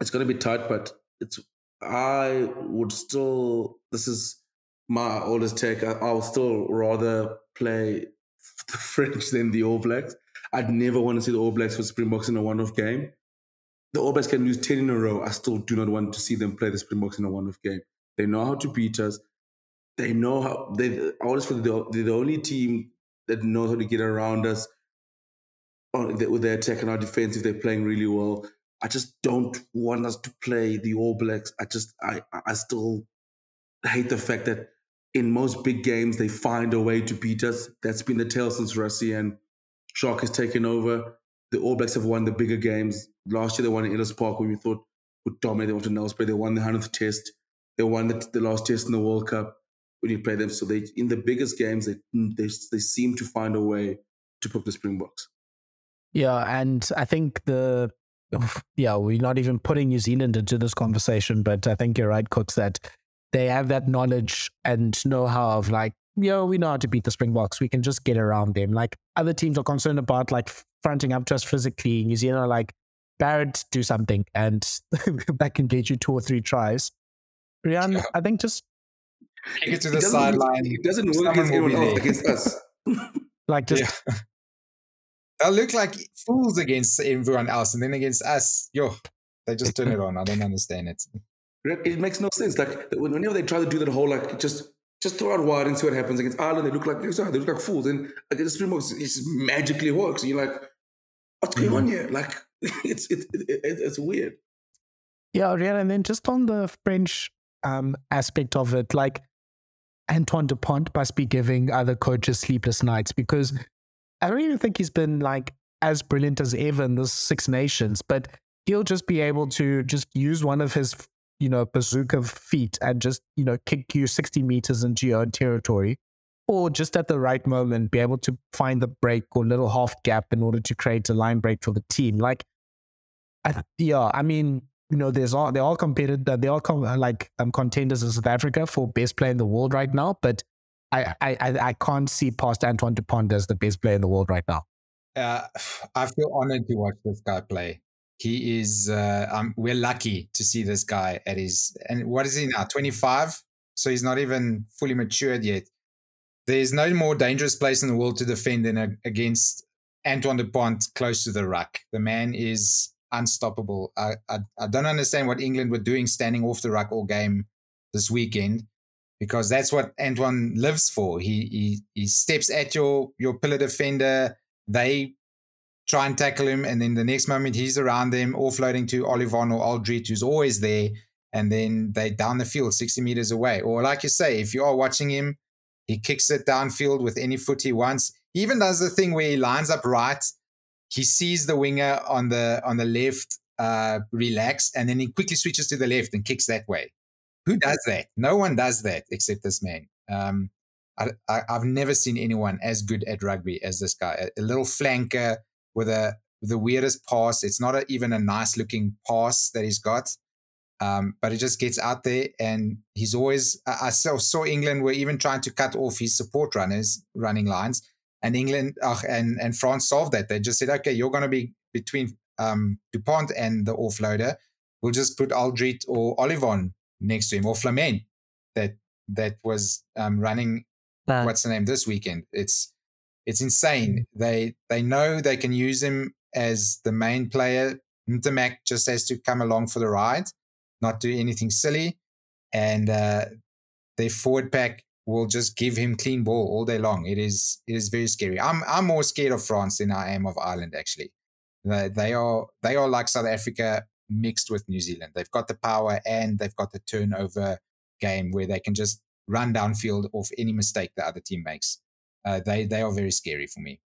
B: it's gonna be tight, but it's I would still this is my oldest take. I, I would still rather play the French than the All Blacks. I'd never want to see the All Blacks for Springboks in a one-off game. The All Blacks can lose 10 in a row. I still do not want to see them play the Springboks in a one-off game. They know how to beat us. They know how they I always feel they're, the only team that knows how to get around us with their attack and our defense if they're playing really well. I just don't want us to play the All Blacks. I just I I still hate the fact that in most big games they find a way to beat us. That's been the tale since Rassie and Jacques has taken over. The All Blacks have won the bigger games. Last year they won in Ellis Park when we thought would dominate them after Nelspruit. They won the hundredth test. They won the, the last test in the World Cup when you play them. So they in the biggest games they they, they seem to find a way to put the Springboks.
A: Yeah, and I think the yeah, we're not even putting New Zealand into this conversation, but I think you're right, Kooks, that they have that knowledge and know-how of like, yo, we know how to beat the Springboks. We can just get around them. Like other teams are concerned about like fronting up to us physically. New Zealand are like, Barrett, do something, and that can get you two or three tries. Riaan, I think just
C: kick it to the sideline.
B: It doesn't work against anyone else, against us.
A: like just yeah.
C: They'll look like fools against everyone else, and then against us, yo, they just turn it on. I don't understand it.
B: It makes no sense. Like whenever they try to do that whole like just just throw out wide and see what happens against Ireland, they look like they look like fools, and against Springboks, it just magically works. And you're like, what's going mm-hmm. on here? Like it's it's it, it's weird.
A: Yeah, yeah, and then just on the French um, aspect of it, like Antoine Dupont must be giving other coaches sleepless nights because I don't even think he's been like as brilliant as ever in the Six Nations, but he'll just be able to just use one of his, you know, bazooka feet and just, you know, kick you 60 meters into your own territory. Or just at the right moment, be able to find the break or little half gap in order to create a line break for the team. Like, I, yeah, I mean, you know, there's all they're all competed, they're all com- like um, contenders in South Africa for best player in the world right now. But I, I, I can't see past Antoine Dupont as the best player in the world right now.
C: Uh, I feel honored to watch this guy play. He is. Uh, um, we're lucky to see this guy at his. And what is he now? Twenty five. So he's not even fully matured yet. There's no more dangerous place in the world to defend than a, against Antoine Dupont close to the ruck. The man is unstoppable. I, I, I don't understand what England were doing standing off the ruck all game this weekend because that's what Antoine lives for. He he he steps at your your pillar defender. They try and tackle him, and then the next moment he's around them, offloading to Ollivon or Alldritt, who's always there, and then they down the field, sixty meters away. Or like you say, if you are watching him, he kicks it downfield with any foot he wants. He even does the thing where he lines up right. He sees the winger on the on the left uh, relax, and then he quickly switches to the left and kicks that way. Who does that? No one does that except this man. Um, I, have never seen anyone as good at rugby as this guy. A, a little flanker with a the weirdest pass. It's not a, even a nice looking pass that he's got, um, but it just gets out there. And he's always. I, I saw, saw, England were even trying to cut off his support runners running lines, and England uh, and and France solved that. They just said, okay, you're going to be between um, Dupont and the offloader. We'll just put Alldritt or Ollivon next to him, or Flament that that was um, running. What's the name this weekend? It's it's insane. Mm. They they know they can use him as the main player. Ntamack just has to come along for the ride, not do anything silly, and uh, their forward pack will just give him clean ball all day long. It is it is very scary. I'm I'm more scared of France than I am of Ireland. Actually, they, they are they are like South Africa mixed with New Zealand. They've got the power and they've got the turnover game where they can just run downfield off any mistake the other team makes. Uh, they they are very scary for me.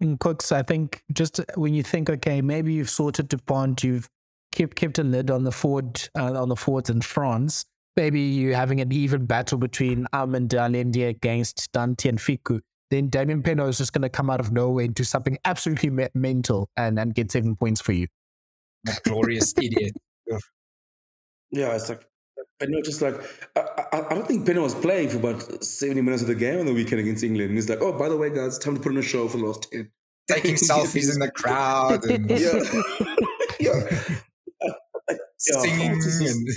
A: And Kooks, I think just when you think, okay, maybe you've sorted Dupont, you've kept kept a lid on the forward uh, on the forwards in France. Maybe you're having an even battle between Armand Allende against Danty and Fickou. Then Damian Penaud is just going to come out of nowhere and do something absolutely me- mental and, and get seven points for you
C: glorious idiot.
B: Yeah, it's like But no, just like I, I, I don't think Penny was playing for about seventy minutes of the game on the weekend against England. And he's like, "Oh, by the way, guys, time to put on a show for the last ten.
C: Taking selfies in the crowd and
B: Yeah, yeah. Like,
C: singing. and,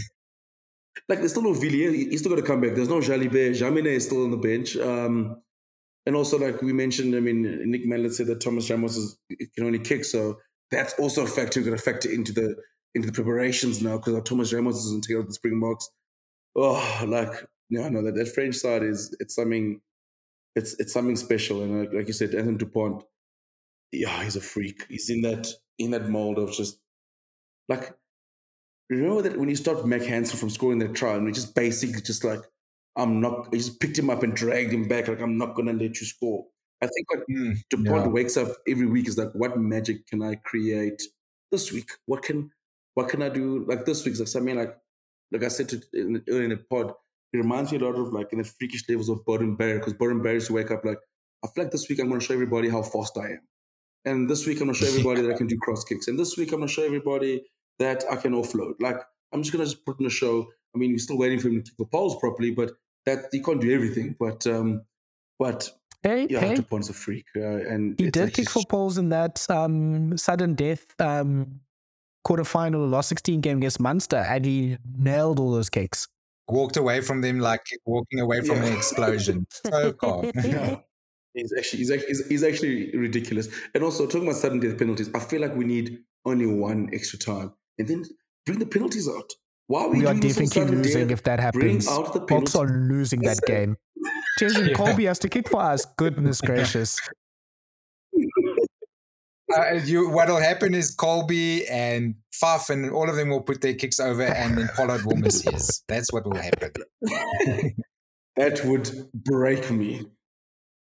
B: like there's still no Villière. He's still got to come back. There's no Jalibert. Jamine is still on the bench. Um, and also, like we mentioned, I mean, Nick Mellon said that Thomas Ramos is, can only kick, so that's also a factor going to factor into the into the preparations now because Thomas Ramos isn't taking out the Springboks. Oh, like yeah, no, that, that French side is it's something, it's it's something special. And like, like you said, Anthony Dupont, yeah, he's a freak. He's in that in that mold of just like remember that when you stopped Mack Hansen from scoring that try, and we just basically just like, I'm not, he just picked him up and dragged him back, like, I'm not going to let you score. I think like
C: Mm,
B: DuPont
C: yeah.
B: wakes up every week is like, what magic can I create this week? What can, what can I do like this week? It's like something like, like I said to in, earlier in the pod, it reminds me a lot of like in the freakish levels of Beauden Barrett, because Beauden Barrett used to wake up like, I feel like this week I'm going to show everybody how fast I am. And this week I'm going to show everybody that I can do cross kicks. And this week I'm going to show everybody that I can offload. Like I'm just gonna just put in a show. I mean, we're still waiting for him to kick the poles properly, but that he can't do everything. But um, but
A: Hey,
B: yeah,
A: hey,
B: Dupont's a freak, uh, and
A: he did
B: actually
A: kick for poles in that um, sudden death um, quarterfinal, last 16 game against Munster, and he nailed all those kicks.
C: walked away from them like walking away from
B: Yeah.
C: an explosion. So calm.
B: Yeah. He's actually, he's, actually, he's, he's actually ridiculous. And also, talking about sudden death penalties, I feel like we need only one extra time. And then bring the penalties out. Why are we,
A: We are
B: doing this
A: definitely
B: sudden
A: losing
B: death?
A: if that happens.
B: Bring out the
A: Hawks
B: penalties.
A: are losing that
B: Yes,
A: game. Cheslin
C: Yeah.
A: Kolbe has to kick for us. Goodness gracious.
C: Uh, you, what'll happen is Kolbe and Faf and all of them will put their kicks over, and then Pollard will miss his. That's what will happen.
B: That would break me.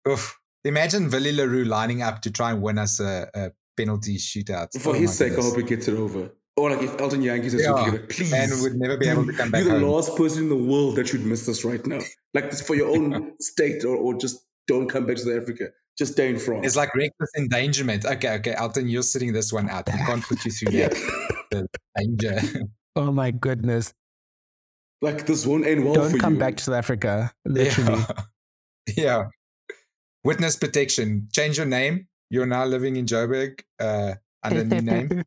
C: Oof. Imagine Willie le Roux lining up to try and win us a, a penalty shootout.
B: For
C: Oh
B: his sake, I hope he gets it over. Or like if Elton Jantjies is
C: Yeah,
B: it, please.
C: and would never be able to come back
B: You're the
C: home.
B: last person in the world that should miss this right now. Like for your own state, or, or just don't come back to South Africa. Just stay in France.
C: It's like reckless endangerment. Okay, okay, Elton, you're sitting this one out. We can't put you through
B: yeah.
C: that the danger.
A: Oh my goodness.
B: like this won't end well
A: Don't
B: for
A: come
B: you.
A: back to South Africa. Literally.
C: Yeah. yeah. Witness protection. Change your name. You're now living in Joburg uh, under a new name.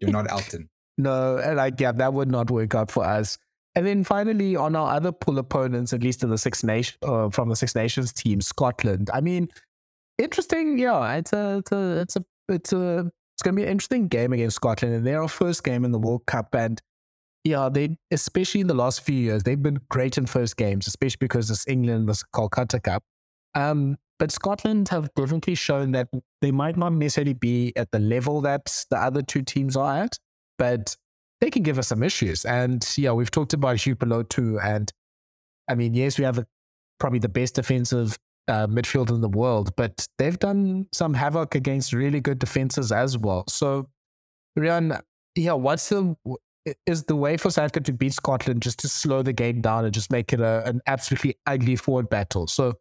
C: You're not Elton.
A: No, and like yeah, that would not work out for us. And then finally, on our other pool opponents, at least in the Six Nation uh, from the Six Nations team, Scotland. I mean, interesting. Yeah, it's a, it's a, it's a, it's a, it's going to be an interesting game against Scotland, and they're our first game in the World Cup. And yeah, they especially in the last few years, they've been great in first games, especially because it's England, this Calcutta Cup. Um, but Scotland have definitely shown that they might not necessarily be at the level that the other two teams are at, but they can give us some issues. And yeah, we've talked about Huwipulotu. And I mean, yes, we have the, probably the best defensive uh, midfield in the world, but they've done some havoc against really good defenses as well. So, Riaan, yeah, what's the is the way for South Africa to beat Scotland just to slow the game down and just make it a, an absolutely ugly forward battle? So,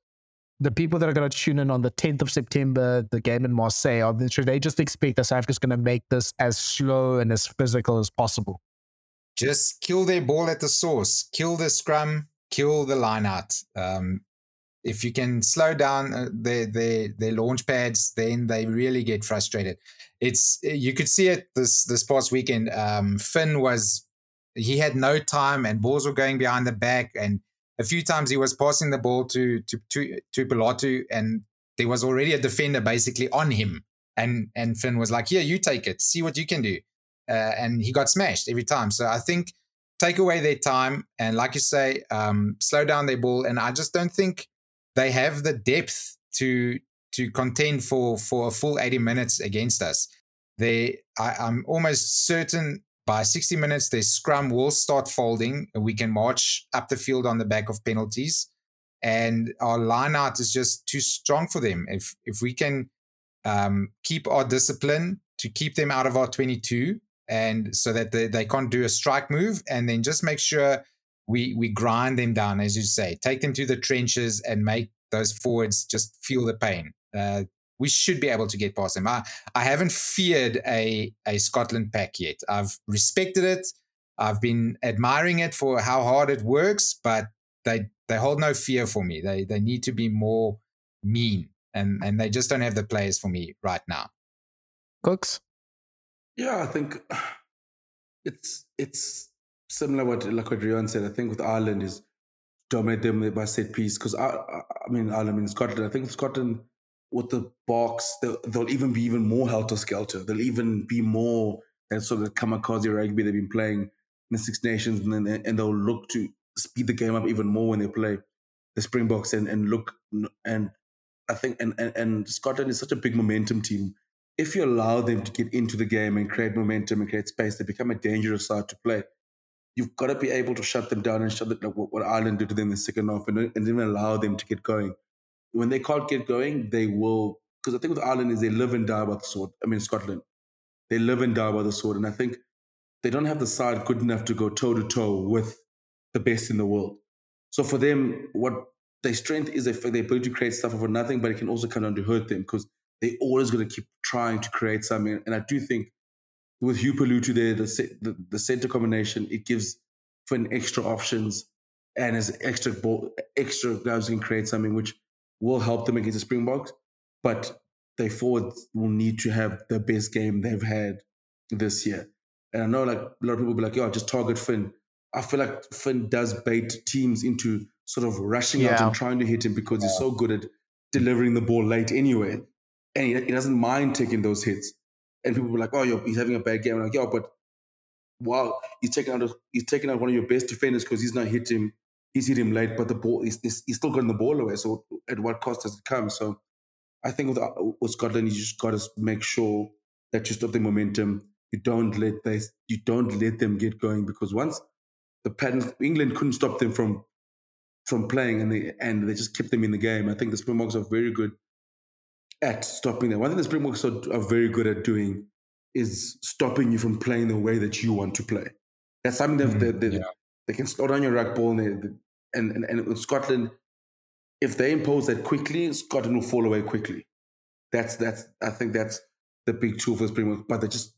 A: the people that are going to tune in on the 10th of September, the game in Marseille, should they just expect that South Africa's going to make this as slow and as physical as possible?
C: Just kill their ball at the source. Kill the scrum. Kill the line out. Um, if you can slow down uh, their, their their launch pads, then they really get frustrated. It's you could see it this this past weekend. Um, Finn was he had no time, and balls were going behind the back, and a few times he was passing the ball to to to to Pilatu, and there was already a defender basically on him, and and Finn was like, "Here, you take it. See what you can do," uh, and he got smashed every time. So I think take away their time, and like you say, um, slow down their ball, and I just don't think they have the depth to to contend for for a full 80 minutes against us. They, I, I'm almost certain by 60 minutes, their scrum will start folding. We can march up the field on the back of penalties, and our line out is just too strong for them. If if we can um, keep our discipline to keep them out of our 22, and so that they, they can't do a strike move, and then just make sure we we grind them down, as you say, take them to the trenches and make those forwards just feel the pain. Uh, we should be able to get past them. I, I haven't feared a a Scotland pack yet. I've respected it. I've been admiring it for how hard it works, but they they hold no fear for me. They they need to be more mean, and and they just don't have the players for me right now.
A: Kooks.
B: Yeah, I think it's it's similar what like what Riaan said. I think with Ireland is dominate them by set piece because I, I mean Ireland in Scotland. I think Scotland with the Boks they'll, they'll even be even more helter skelter. They'll even be more that sort of kamikaze rugby they've been playing in the Six Nations, and then and they'll look to speed the game up even more when they play the Springboks and and look and I think and and, and Scotland is such a big momentum team. If you allow them to get into the game and create momentum and create space, they become a dangerous side to play you've got to be able to shut them down and shut it like what, what Ireland did to them in the second half and, and then allow them to get going. When they can't get going, they will because I think with Ireland is they live and die by the sword. I mean Scotland. They live and die by the sword. And I think they don't have the side good enough to go toe to toe with the best in the world. So for them, what their strength is the ability to create stuff over nothing, but it can also come down to hurt them because they're always going to keep trying to create something. And I do think with Huwipulotu there, the, the, the center combination, it gives Finn extra options and as extra ball, extra guys can create something which will help them against the Springboks. But they forwards will need to have the best game they've had this year. And I know like a lot of people will be like, "Yo, just target Finn." I feel like Finn does bait teams into sort of rushing yeah. out and trying to hit him because he's so good at delivering the ball late anyway, and he, he doesn't mind taking those hits and people were like, "Oh, yo, he's having a bad game." I'm like, "Yo, but wow, he's taking out he's taking out one of your best defenders because he's not hit him. He's hit him late, but the ball he's, he's still getting the ball away. So at what cost does it come? So I think with, uh, with Scotland, you just got to make sure that you stop the momentum. You don't let they you don't let them get going because once the pattern England couldn't stop them from from playing and they and they just kept them in the game. I think the Springboks are very good at stopping them. One thing the Springboks are, are very good at doing is stopping you from playing the way that you want to play. That's something that they, mm, they, yeah. they, can slow down your ruck ball. And, they, and, and, and with Scotland, if they impose that quickly, Scotland will fall away quickly. That's that's I think that's the big tool for the Springboks. But they just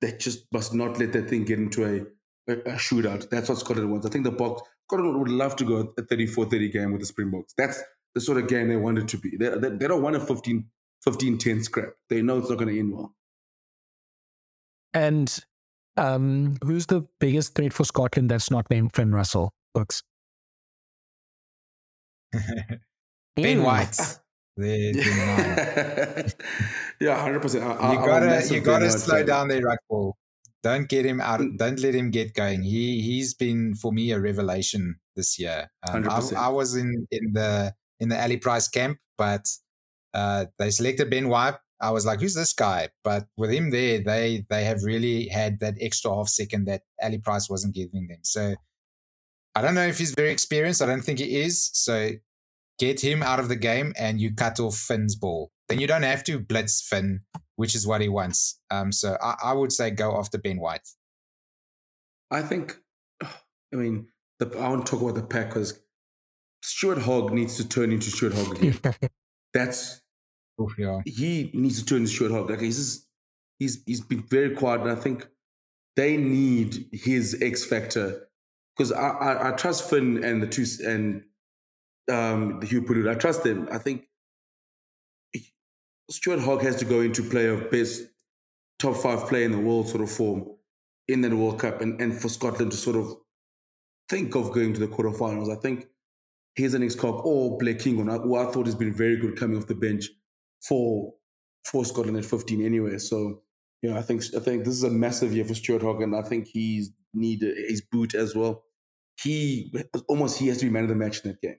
B: they just must not let that thing get into a, a, a shootout. That's what Scotland wants. I think the Boks Scotland would love to go a 34-30 game with the Springboks. That's the sort of game they want it to be. They, they, they don't want a 15, 15 10 scrap. They know it's not going to end well.
A: And um, who's the biggest threat for Scotland that's not named Finn Russell? Kooks.
C: ben White.
B: yeah, hundred percent.
C: You gotta, you gotta slow down the ruck ball. Don't get him out. Mm. Don't let him get going. He he's been for me a revelation this year. Um, I, I, was in in the in the Ali Price camp, but uh, they selected Ben White. I was like, who's this guy? But with him there, they they have really had that extra half second that Ali Price wasn't giving them. So I don't know if he's very experienced. I don't think he is. So get him out of the game and you cut off Finn's ball. Then you don't have to blitz Finn, which is what he wants. Um, so I, I would say go after Ben White.
B: I think, I mean, the, I want to talk about the Packers Stuart Hogg needs to turn into Stuart Hogg again. That's
C: Oof, yeah.
B: he needs to turn into Stuart Hogg. Like he's just, he's he's been very quiet, and I think they need his X factor because I, I, I trust Finn and the two and um the Huwipulotu. I trust them. I think Stuart Hogg has to go into play of best top five player in the world sort of form in that World Cup and, and for Scotland to sort of think of going to the quarterfinals. I think here's an ex-cop or oh, Blair Kinghorn, who I thought has been very good coming off the bench for for Scotland at 15 anyway. So, you know, I think I think this is a massive year for Stuart Hogg, and I think he's need his boot as well. He almost he has to be man of the match in that game.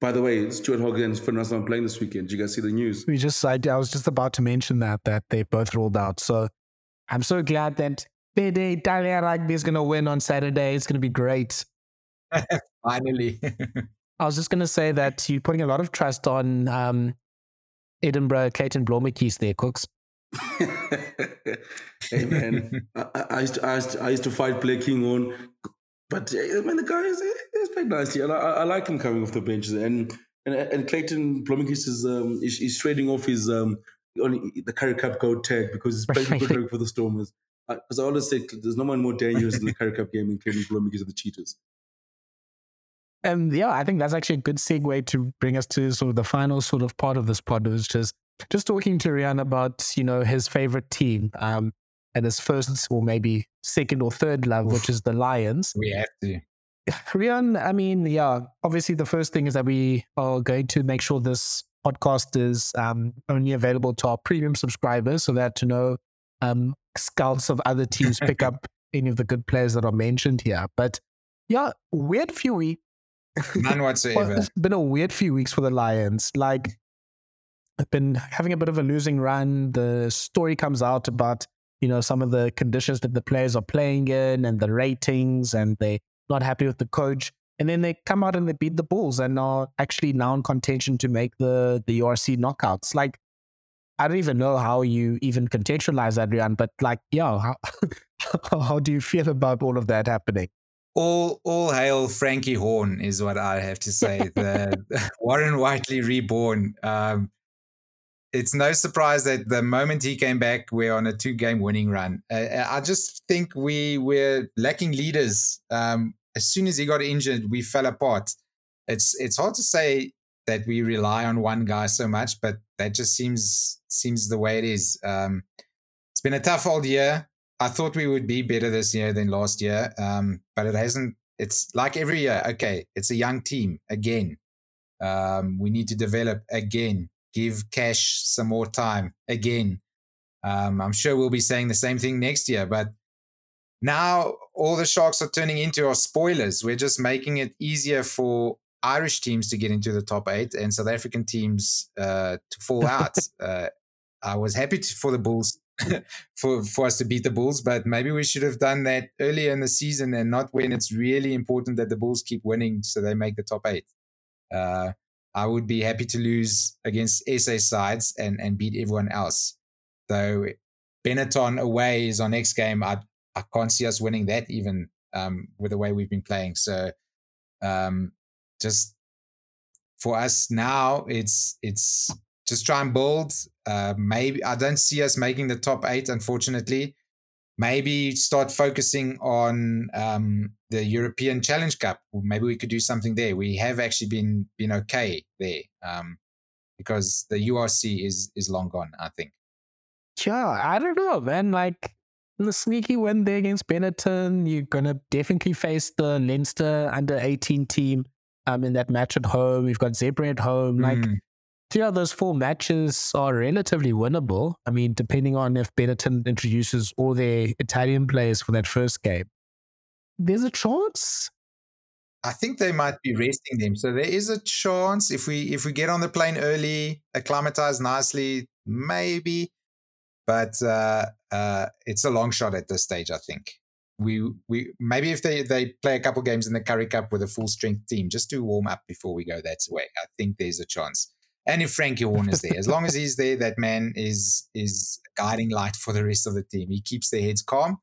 B: By the way, Stuart Hogg and Finn Russell are playing this weekend. Did you guys see the news?
A: We just I, I was just about to mention that that they both rolled out. So I'm so glad that BD Italia Rugby is going to win on Saturday. It's going to be great.
C: Finally.
A: I was just going to say that you're putting a lot of trust on um, Edinburgh, Clayton Blommetjies there, Kooks.
B: hey man, I, I, used to, I, used to, I used to fight Blair on, but I mean the guy is he's played nicely, and I, I, like him coming off the bench. And and, and Clayton Blommetjies is um is, is trading off his um on the Currie Cup gold tag because he's playing good for the Stormers.
E: Because I, I, always say there's no one more dangerous in the Currie Cup game than Clement Colombia because of the cheaters.
A: And yeah, I think that's actually a good segue to bring us to sort of the final sort of part of this pod, which is just talking to Riaan about, you know, his favorite team um, and his first or maybe second or third love, which is the Lions.
C: We have to.
A: Riaan, I mean, yeah, obviously the first thing is that we are going to make sure this podcast is um, only available to our premium subscribers so that to know um, scouts of other teams pick up any of the good players that are mentioned here. But yeah, weird few weeks.
C: None whatsoever.
A: it's been a weird few weeks for the Lions. Like, I've been having a bit of a losing run. The story comes out about, you know, some of the conditions that the players are playing in and the ratings, and they're not happy with the coach. And then they come out and they beat the Bulls and are actually now in contention to make the, the URC knockouts. Like, I don't even know how you even contextualize that, Riaan, but like, yeah, how, how do you feel about all of that happening?
C: All all hail Franke Horn is what I have to say. The Warren Whiteley reborn. Um, it's no surprise that the moment he came back, we're on a two game winning run. Uh, I just think we were lacking leaders. Um, as soon as he got injured, we fell apart. It's it's hard to say that we rely on one guy so much, but that just seems seems the way it is. Um, it's been a tough old year. I thought we would be better this year than last year, um, but it hasn't. It's like every year. Okay, it's a young team again. Um, we need to develop again. Give Cash some more time again. Um, I'm sure we'll be saying the same thing next year, but now all the sharks are turning into our spoilers. We're just making it easier for Irish teams to get into the top eight and South African teams uh, to fall out. uh, I was happy to, for the Bulls for for us to beat the Bulls. But maybe we should have done that earlier in the season and not when it's really important that the Bulls keep winning so they make the top eight. Uh, I would be happy to lose against SA sides and and beat everyone else. Though Benetton away is our next game. I I can't see us winning that even um, with the way we've been playing. So um, just for us now, it's it's just try and build. Uh, maybe I don't see us making the top eight, unfortunately. Maybe start focusing on um, the European Challenge Cup. Maybe we could do something there. We have actually been been okay there um, because the URC is is long gone. I think.
A: Yeah, I don't know, man. Like the sneaky win there against Benetton, you're gonna definitely face the Leinster under 18 team um in that match at home. We've got Zebre at home. Like mm of those four matches are relatively winnable. I mean, depending on if Benetton introduces all their Italian players for that first game, there's a chance.
C: I think they might be resting them, so there is a chance if we if we get on the plane early, acclimatize nicely, maybe. But uh, uh, it's a long shot at this stage. I think we we maybe if they they play a couple games in the Currie Cup with a full strength team just to warm up before we go that way. I think there's a chance and if Franke is there, as long as he's there, that man is is guiding light for the rest of the team. He keeps their heads calm,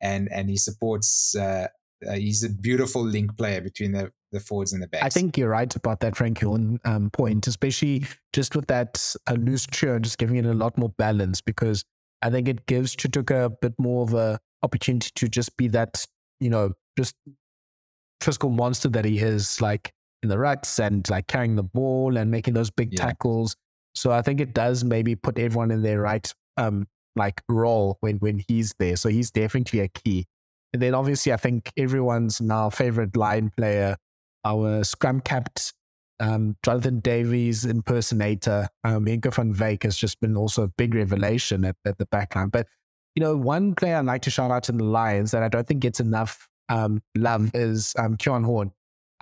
C: and and he supports. Uh, uh, he's a beautiful link player between the the forwards and the backs.
A: I think you're right about that Franke Horn um, point, especially just with that uh, loose churn, just giving it a lot more balance because I think it gives Chutuka a bit more of a opportunity to just be that you know just physical monster that he is. Like in the ruts and like carrying the ball and making those big yeah. tackles. So I think it does maybe put everyone in their right um like role when when he's there. So he's definitely a key. And then obviously I think everyone's now favorite line player, our scrum capped um, Jonathan Davies impersonator, um, Henco van Wyk has just been also a big revelation at, at the backline. But you know, one player I'd like to shout out in the Lions that I don't think gets enough um, love is um, Horn.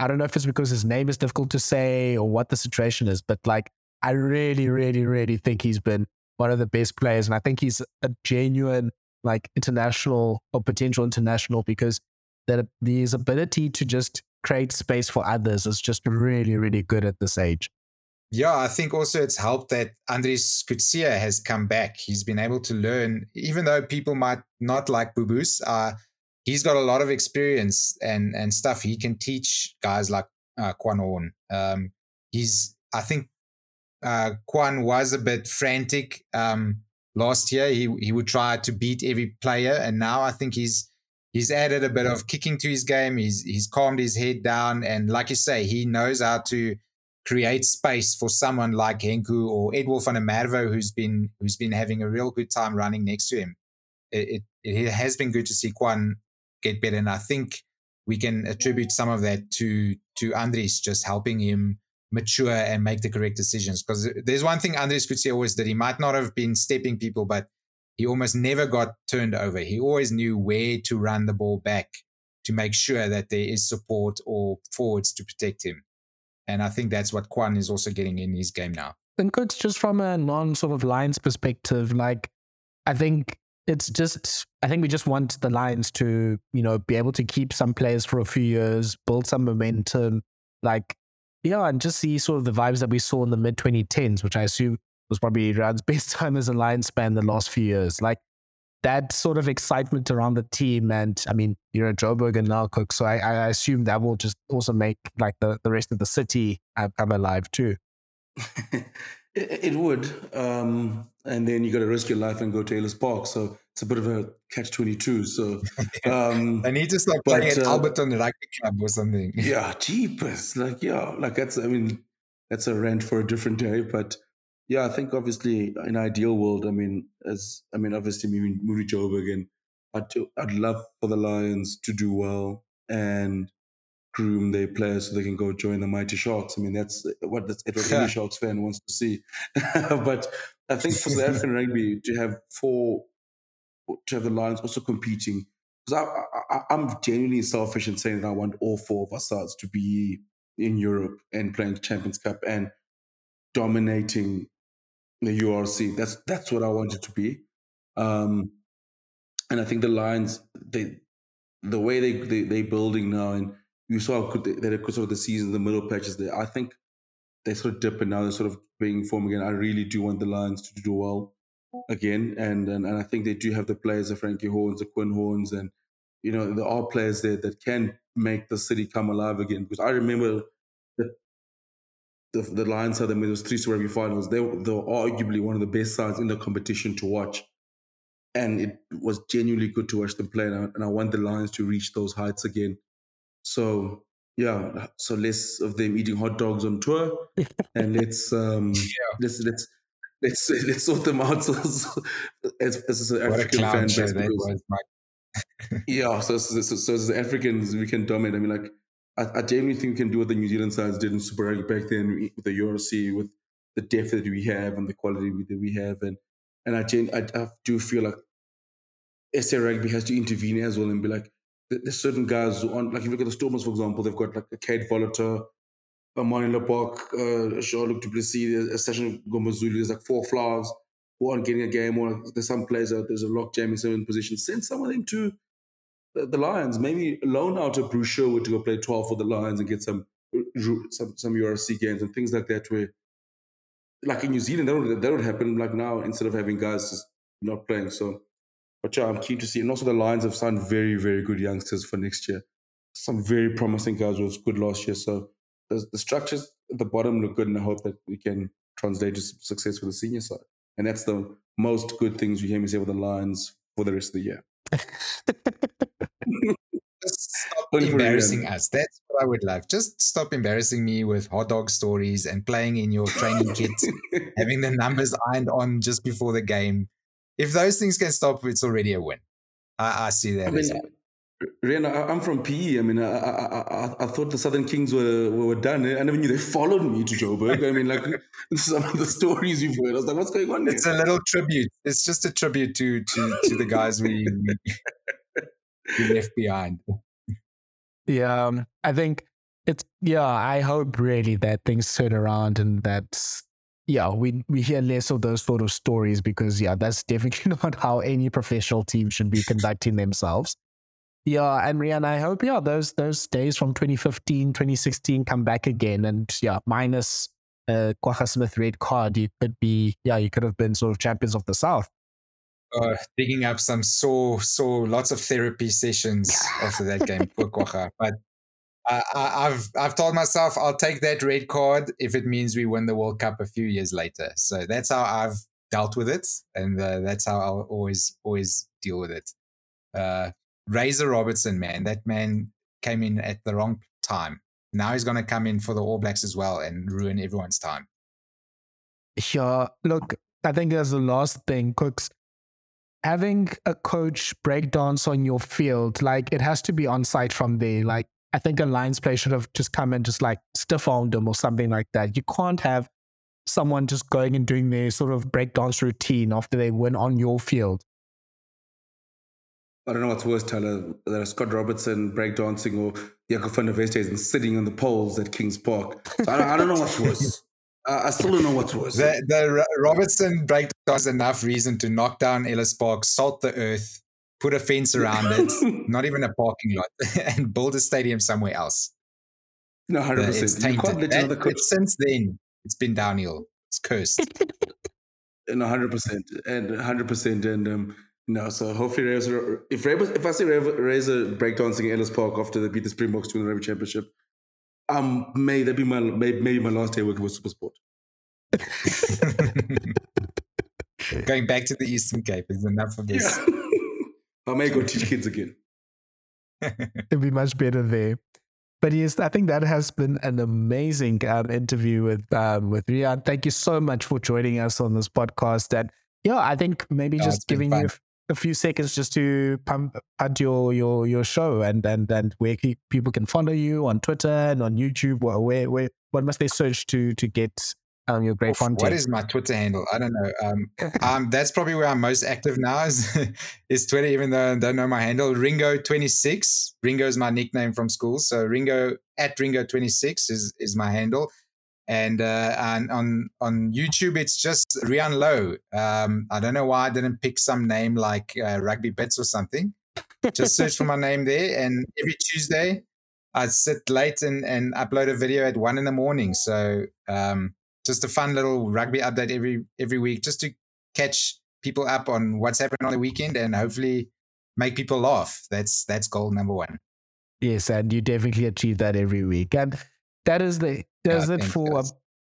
A: I don't know if it's because his name is difficult to say or what the situation is, but like I really, really, really think he's been one of the best players. And I think he's a genuine like international or potential international because that his ability to just create space for others is just really, really good at this age.
C: Yeah, I think also it's helped that Andries Coetzee has come back. He's been able to learn, even though people might not like Booboo's, uh, he's got a lot of experience and and stuff. He can teach guys like uh, Quan Horn. Um, he's I think uh, Quan was a bit frantic um, last year he he would try to beat every player, and now I think he's he's added a bit of kicking to his game. He's he's calmed his head down, and like you say, he knows how to create space for someone like Henku or van der Merwe, who's been who's been having a real good time running next to him. It, it, it has been good to see Quan get better, and I think we can attribute some of that to to Andries just helping him mature and make the correct decisions. Because there's one thing Andries could say always that he might not have been stepping people, but he almost never got turned over. He always knew where to run the ball back to make sure that there is support or forwards to protect him. And I think that's what Quan is also getting in his game now.
A: And coach, just from a non sort of Lions perspective, like I think it's just I think we just want the Lions to, you know, be able to keep some players for a few years, build some momentum, like yeah, and just see sort of the vibes that we saw in the mid 2010s, which I assume was probably Rad's best time as a Lions fan the last few years. Like that sort of excitement around the team. And I mean, you're a and now Cook. So I, I assume that will just also make like the, the rest of the city come alive too.
B: it, it, would. Um, and then you got to risk your life and go to Ellis Park. So it's a bit of a catch 22. So um,
C: I need to start playing but, at uh, Alberton Rugby Club or something.
B: Yeah, jeepers. Like, yeah, like that's, I mean, that's a rent for a different day. But yeah, I think obviously in ideal world, I mean, as I mean, obviously moving moving Joburg again, I'd I'd love for the Lions to do well and groom their players so they can go join the mighty Sharks. I mean, that's what that's what any Sharks fan wants to see. but I think for the African rugby to have four, to have the Lions also competing, because I, I, I'm genuinely selfish in saying that I want all four of our sides to be in Europe and playing the Champions Cup and dominating the URC. That's that's what I want it to be. Um, and I think the Lions, they, the way they they they building now, and you saw good they, they sort of the season, the middle patches there. I think they sort of dip and now they're sort of being formed again. I really do want the Lions to do well again, and and, and I think they do have the players, the Franke Horns, the Quinn Horns, and you know there are players there that can make the city come alive again. Because I remember the, the Lions had them in those three rugby finals. They, they were arguably one of the best sides in the competition to watch. And it was genuinely good to watch them play. And I, and I want the Lions to reach those heights again. So, yeah, so less of them eating hot dogs on tour. and let's, um, yeah. let's, let's, let's, let's sort them out so, so, as, as an African fan base. Because, yeah, so, so, so, so as Africans, we can dominate. I mean, like, I, I genuinely think we can do what the New Zealand sides did in Super Rugby back then with the URC, with the depth that we have and the quality that we have. And and I, gen, I, I do feel like SA Rugby has to intervene as well and be like, there's certain guys who on, like if you look at the Stormers, for example, they've got like a Kate Volater, a Mani Lepoc, uh, Jean-Luc du Plessis, a Session Gombazulu, there's like four flowers who aren't getting a game, or there's some players out there's a lock jam in certain positions. Send some of them to the, the Lions. Maybe loan out a Bruce Sherwood to go play 12 for the Lions and get some some some URC games and things like that. Where, like in New Zealand, that would, that would happen like now instead of having guys just not playing. So, but yeah, I'm keen to see. And also, the Lions have signed very, very good youngsters for next year. Some very promising guys who was good last year. So the, the structures at the bottom look good, and I hope that we can translate to success for the senior side. And that's the most good things you hear me say with the Lions for the rest of the year.
C: Just stop embarrassing us. That's what I would love. Just stop embarrassing me with hot dog stories and playing in your training kit, having the numbers ironed on just before the game. If those things can stop, it's already a win. I, I see that. I mean,
B: Riaan, I'm from PE. I mean, I, I, I, I, thought the Southern Kings were, were done. I never knew they followed me to Joburg. I mean, like some of the stories you've heard, I was like, what's going on
C: there? It's a little tribute. It's just a tribute to to, to the guys we, we, left behind.
A: Yeah, um, I think it's, yeah, I hope really that things turn around and that, yeah, we, we hear less of those sort of stories because, yeah, that's definitely not how any professional team should be conducting themselves. Yeah, and Riaan, I hope yeah those those days from 2015, 2016 come back again, and yeah, minus uh, Kwagga Smith red card, you could be yeah, you could have been sort of champions of the South.
C: Uh, digging up some so so lots of therapy sessions after that game, poor Kwagga. But I've I've told myself I'll take that red card if it means we win the World Cup a few years later. So that's how I've dealt with it, and uh, that's how I'll always always deal with it. Uh, Razor Robertson, man, that man came in at the wrong time. Now he's going to come in for the All Blacks as well and ruin everyone's time.
A: Yeah, look, I think as the last thing, Kooks, having a coach break dance on your field, like it has to be on site from there. Like I think a Lions player should have just come and just like stiff armed him or something like that. You can't have someone just going and doing their sort of breakdance routine after they win on your field.
E: I don't know what's worse, Thala, that Scott Robertson breakdancing or Jaco van der Westhuizen sitting on the poles at Kings Park. So I, don't, I don't know what's worse. Uh, I still don't know what's worse.
C: The, the Robertson breakdance is enough reason to knock down Ellis Park, salt the earth, put a fence around it, not even a parking lot, and build a stadium somewhere else.
E: No, 100%.
C: It's tainted. That, since then, it's been downhill. It's cursed.
E: and 100%. And 100%. And, um, no, so hopefully Razor, if Razor, if I see Razor breakdancing Ellis Park after they beat the Springboks to win the rugby championship, um, may that be my may, maybe my last day working with Supersport.
C: Going back to the Eastern Cape is enough of this.
E: Yeah. I may go teach kids again.
A: It'd be much better there. But yes, I think that has been an amazing um, interview with um, with Riaan. Thank you so much for joining us on this podcast. And yeah, I think maybe no, just giving you a few seconds just to pump add your your your show and and and where people can follow you on Twitter and on YouTube. Where where what must they search to to get um, your great Oof, content?
C: What is my Twitter handle? I don't know. Um, um, that's probably where I'm most active now is is Twitter. Even though I don't know my handle, Ringo twenty six. Ringo is my nickname from school, so Ringo at Ringo twenty six is is my handle and uh, and on on YouTube it's just Riaan Louw. Um, I don't know why I didn't pick some name like uh, Rugby Bits or something. Just search for my name there, and every Tuesday I sit late and and upload a video at one in the morning. So um, just a fun little rugby update every every week, just to catch people up on what's happening on the weekend, and hopefully make people laugh. That's that's goal number one.
A: Yes, and you definitely achieve that every week. And that is the does it for a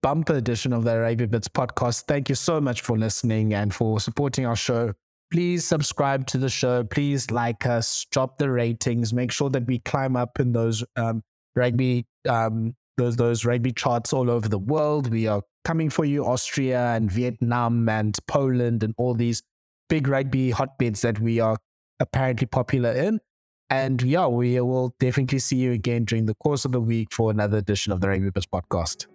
A: bumper edition of the Rugby Bits podcast. Thank you so much for listening and for supporting our show. Please subscribe to the show. Please like us, drop the ratings, make sure that we climb up in those um, rugby um, those those rugby charts all over the world. We are coming for you, Austria and Vietnam and Poland and all these big rugby hotbeds that we are apparently popular in. And yeah, we will definitely see you again during the course of the week for another edition of the Rugby Bits podcast.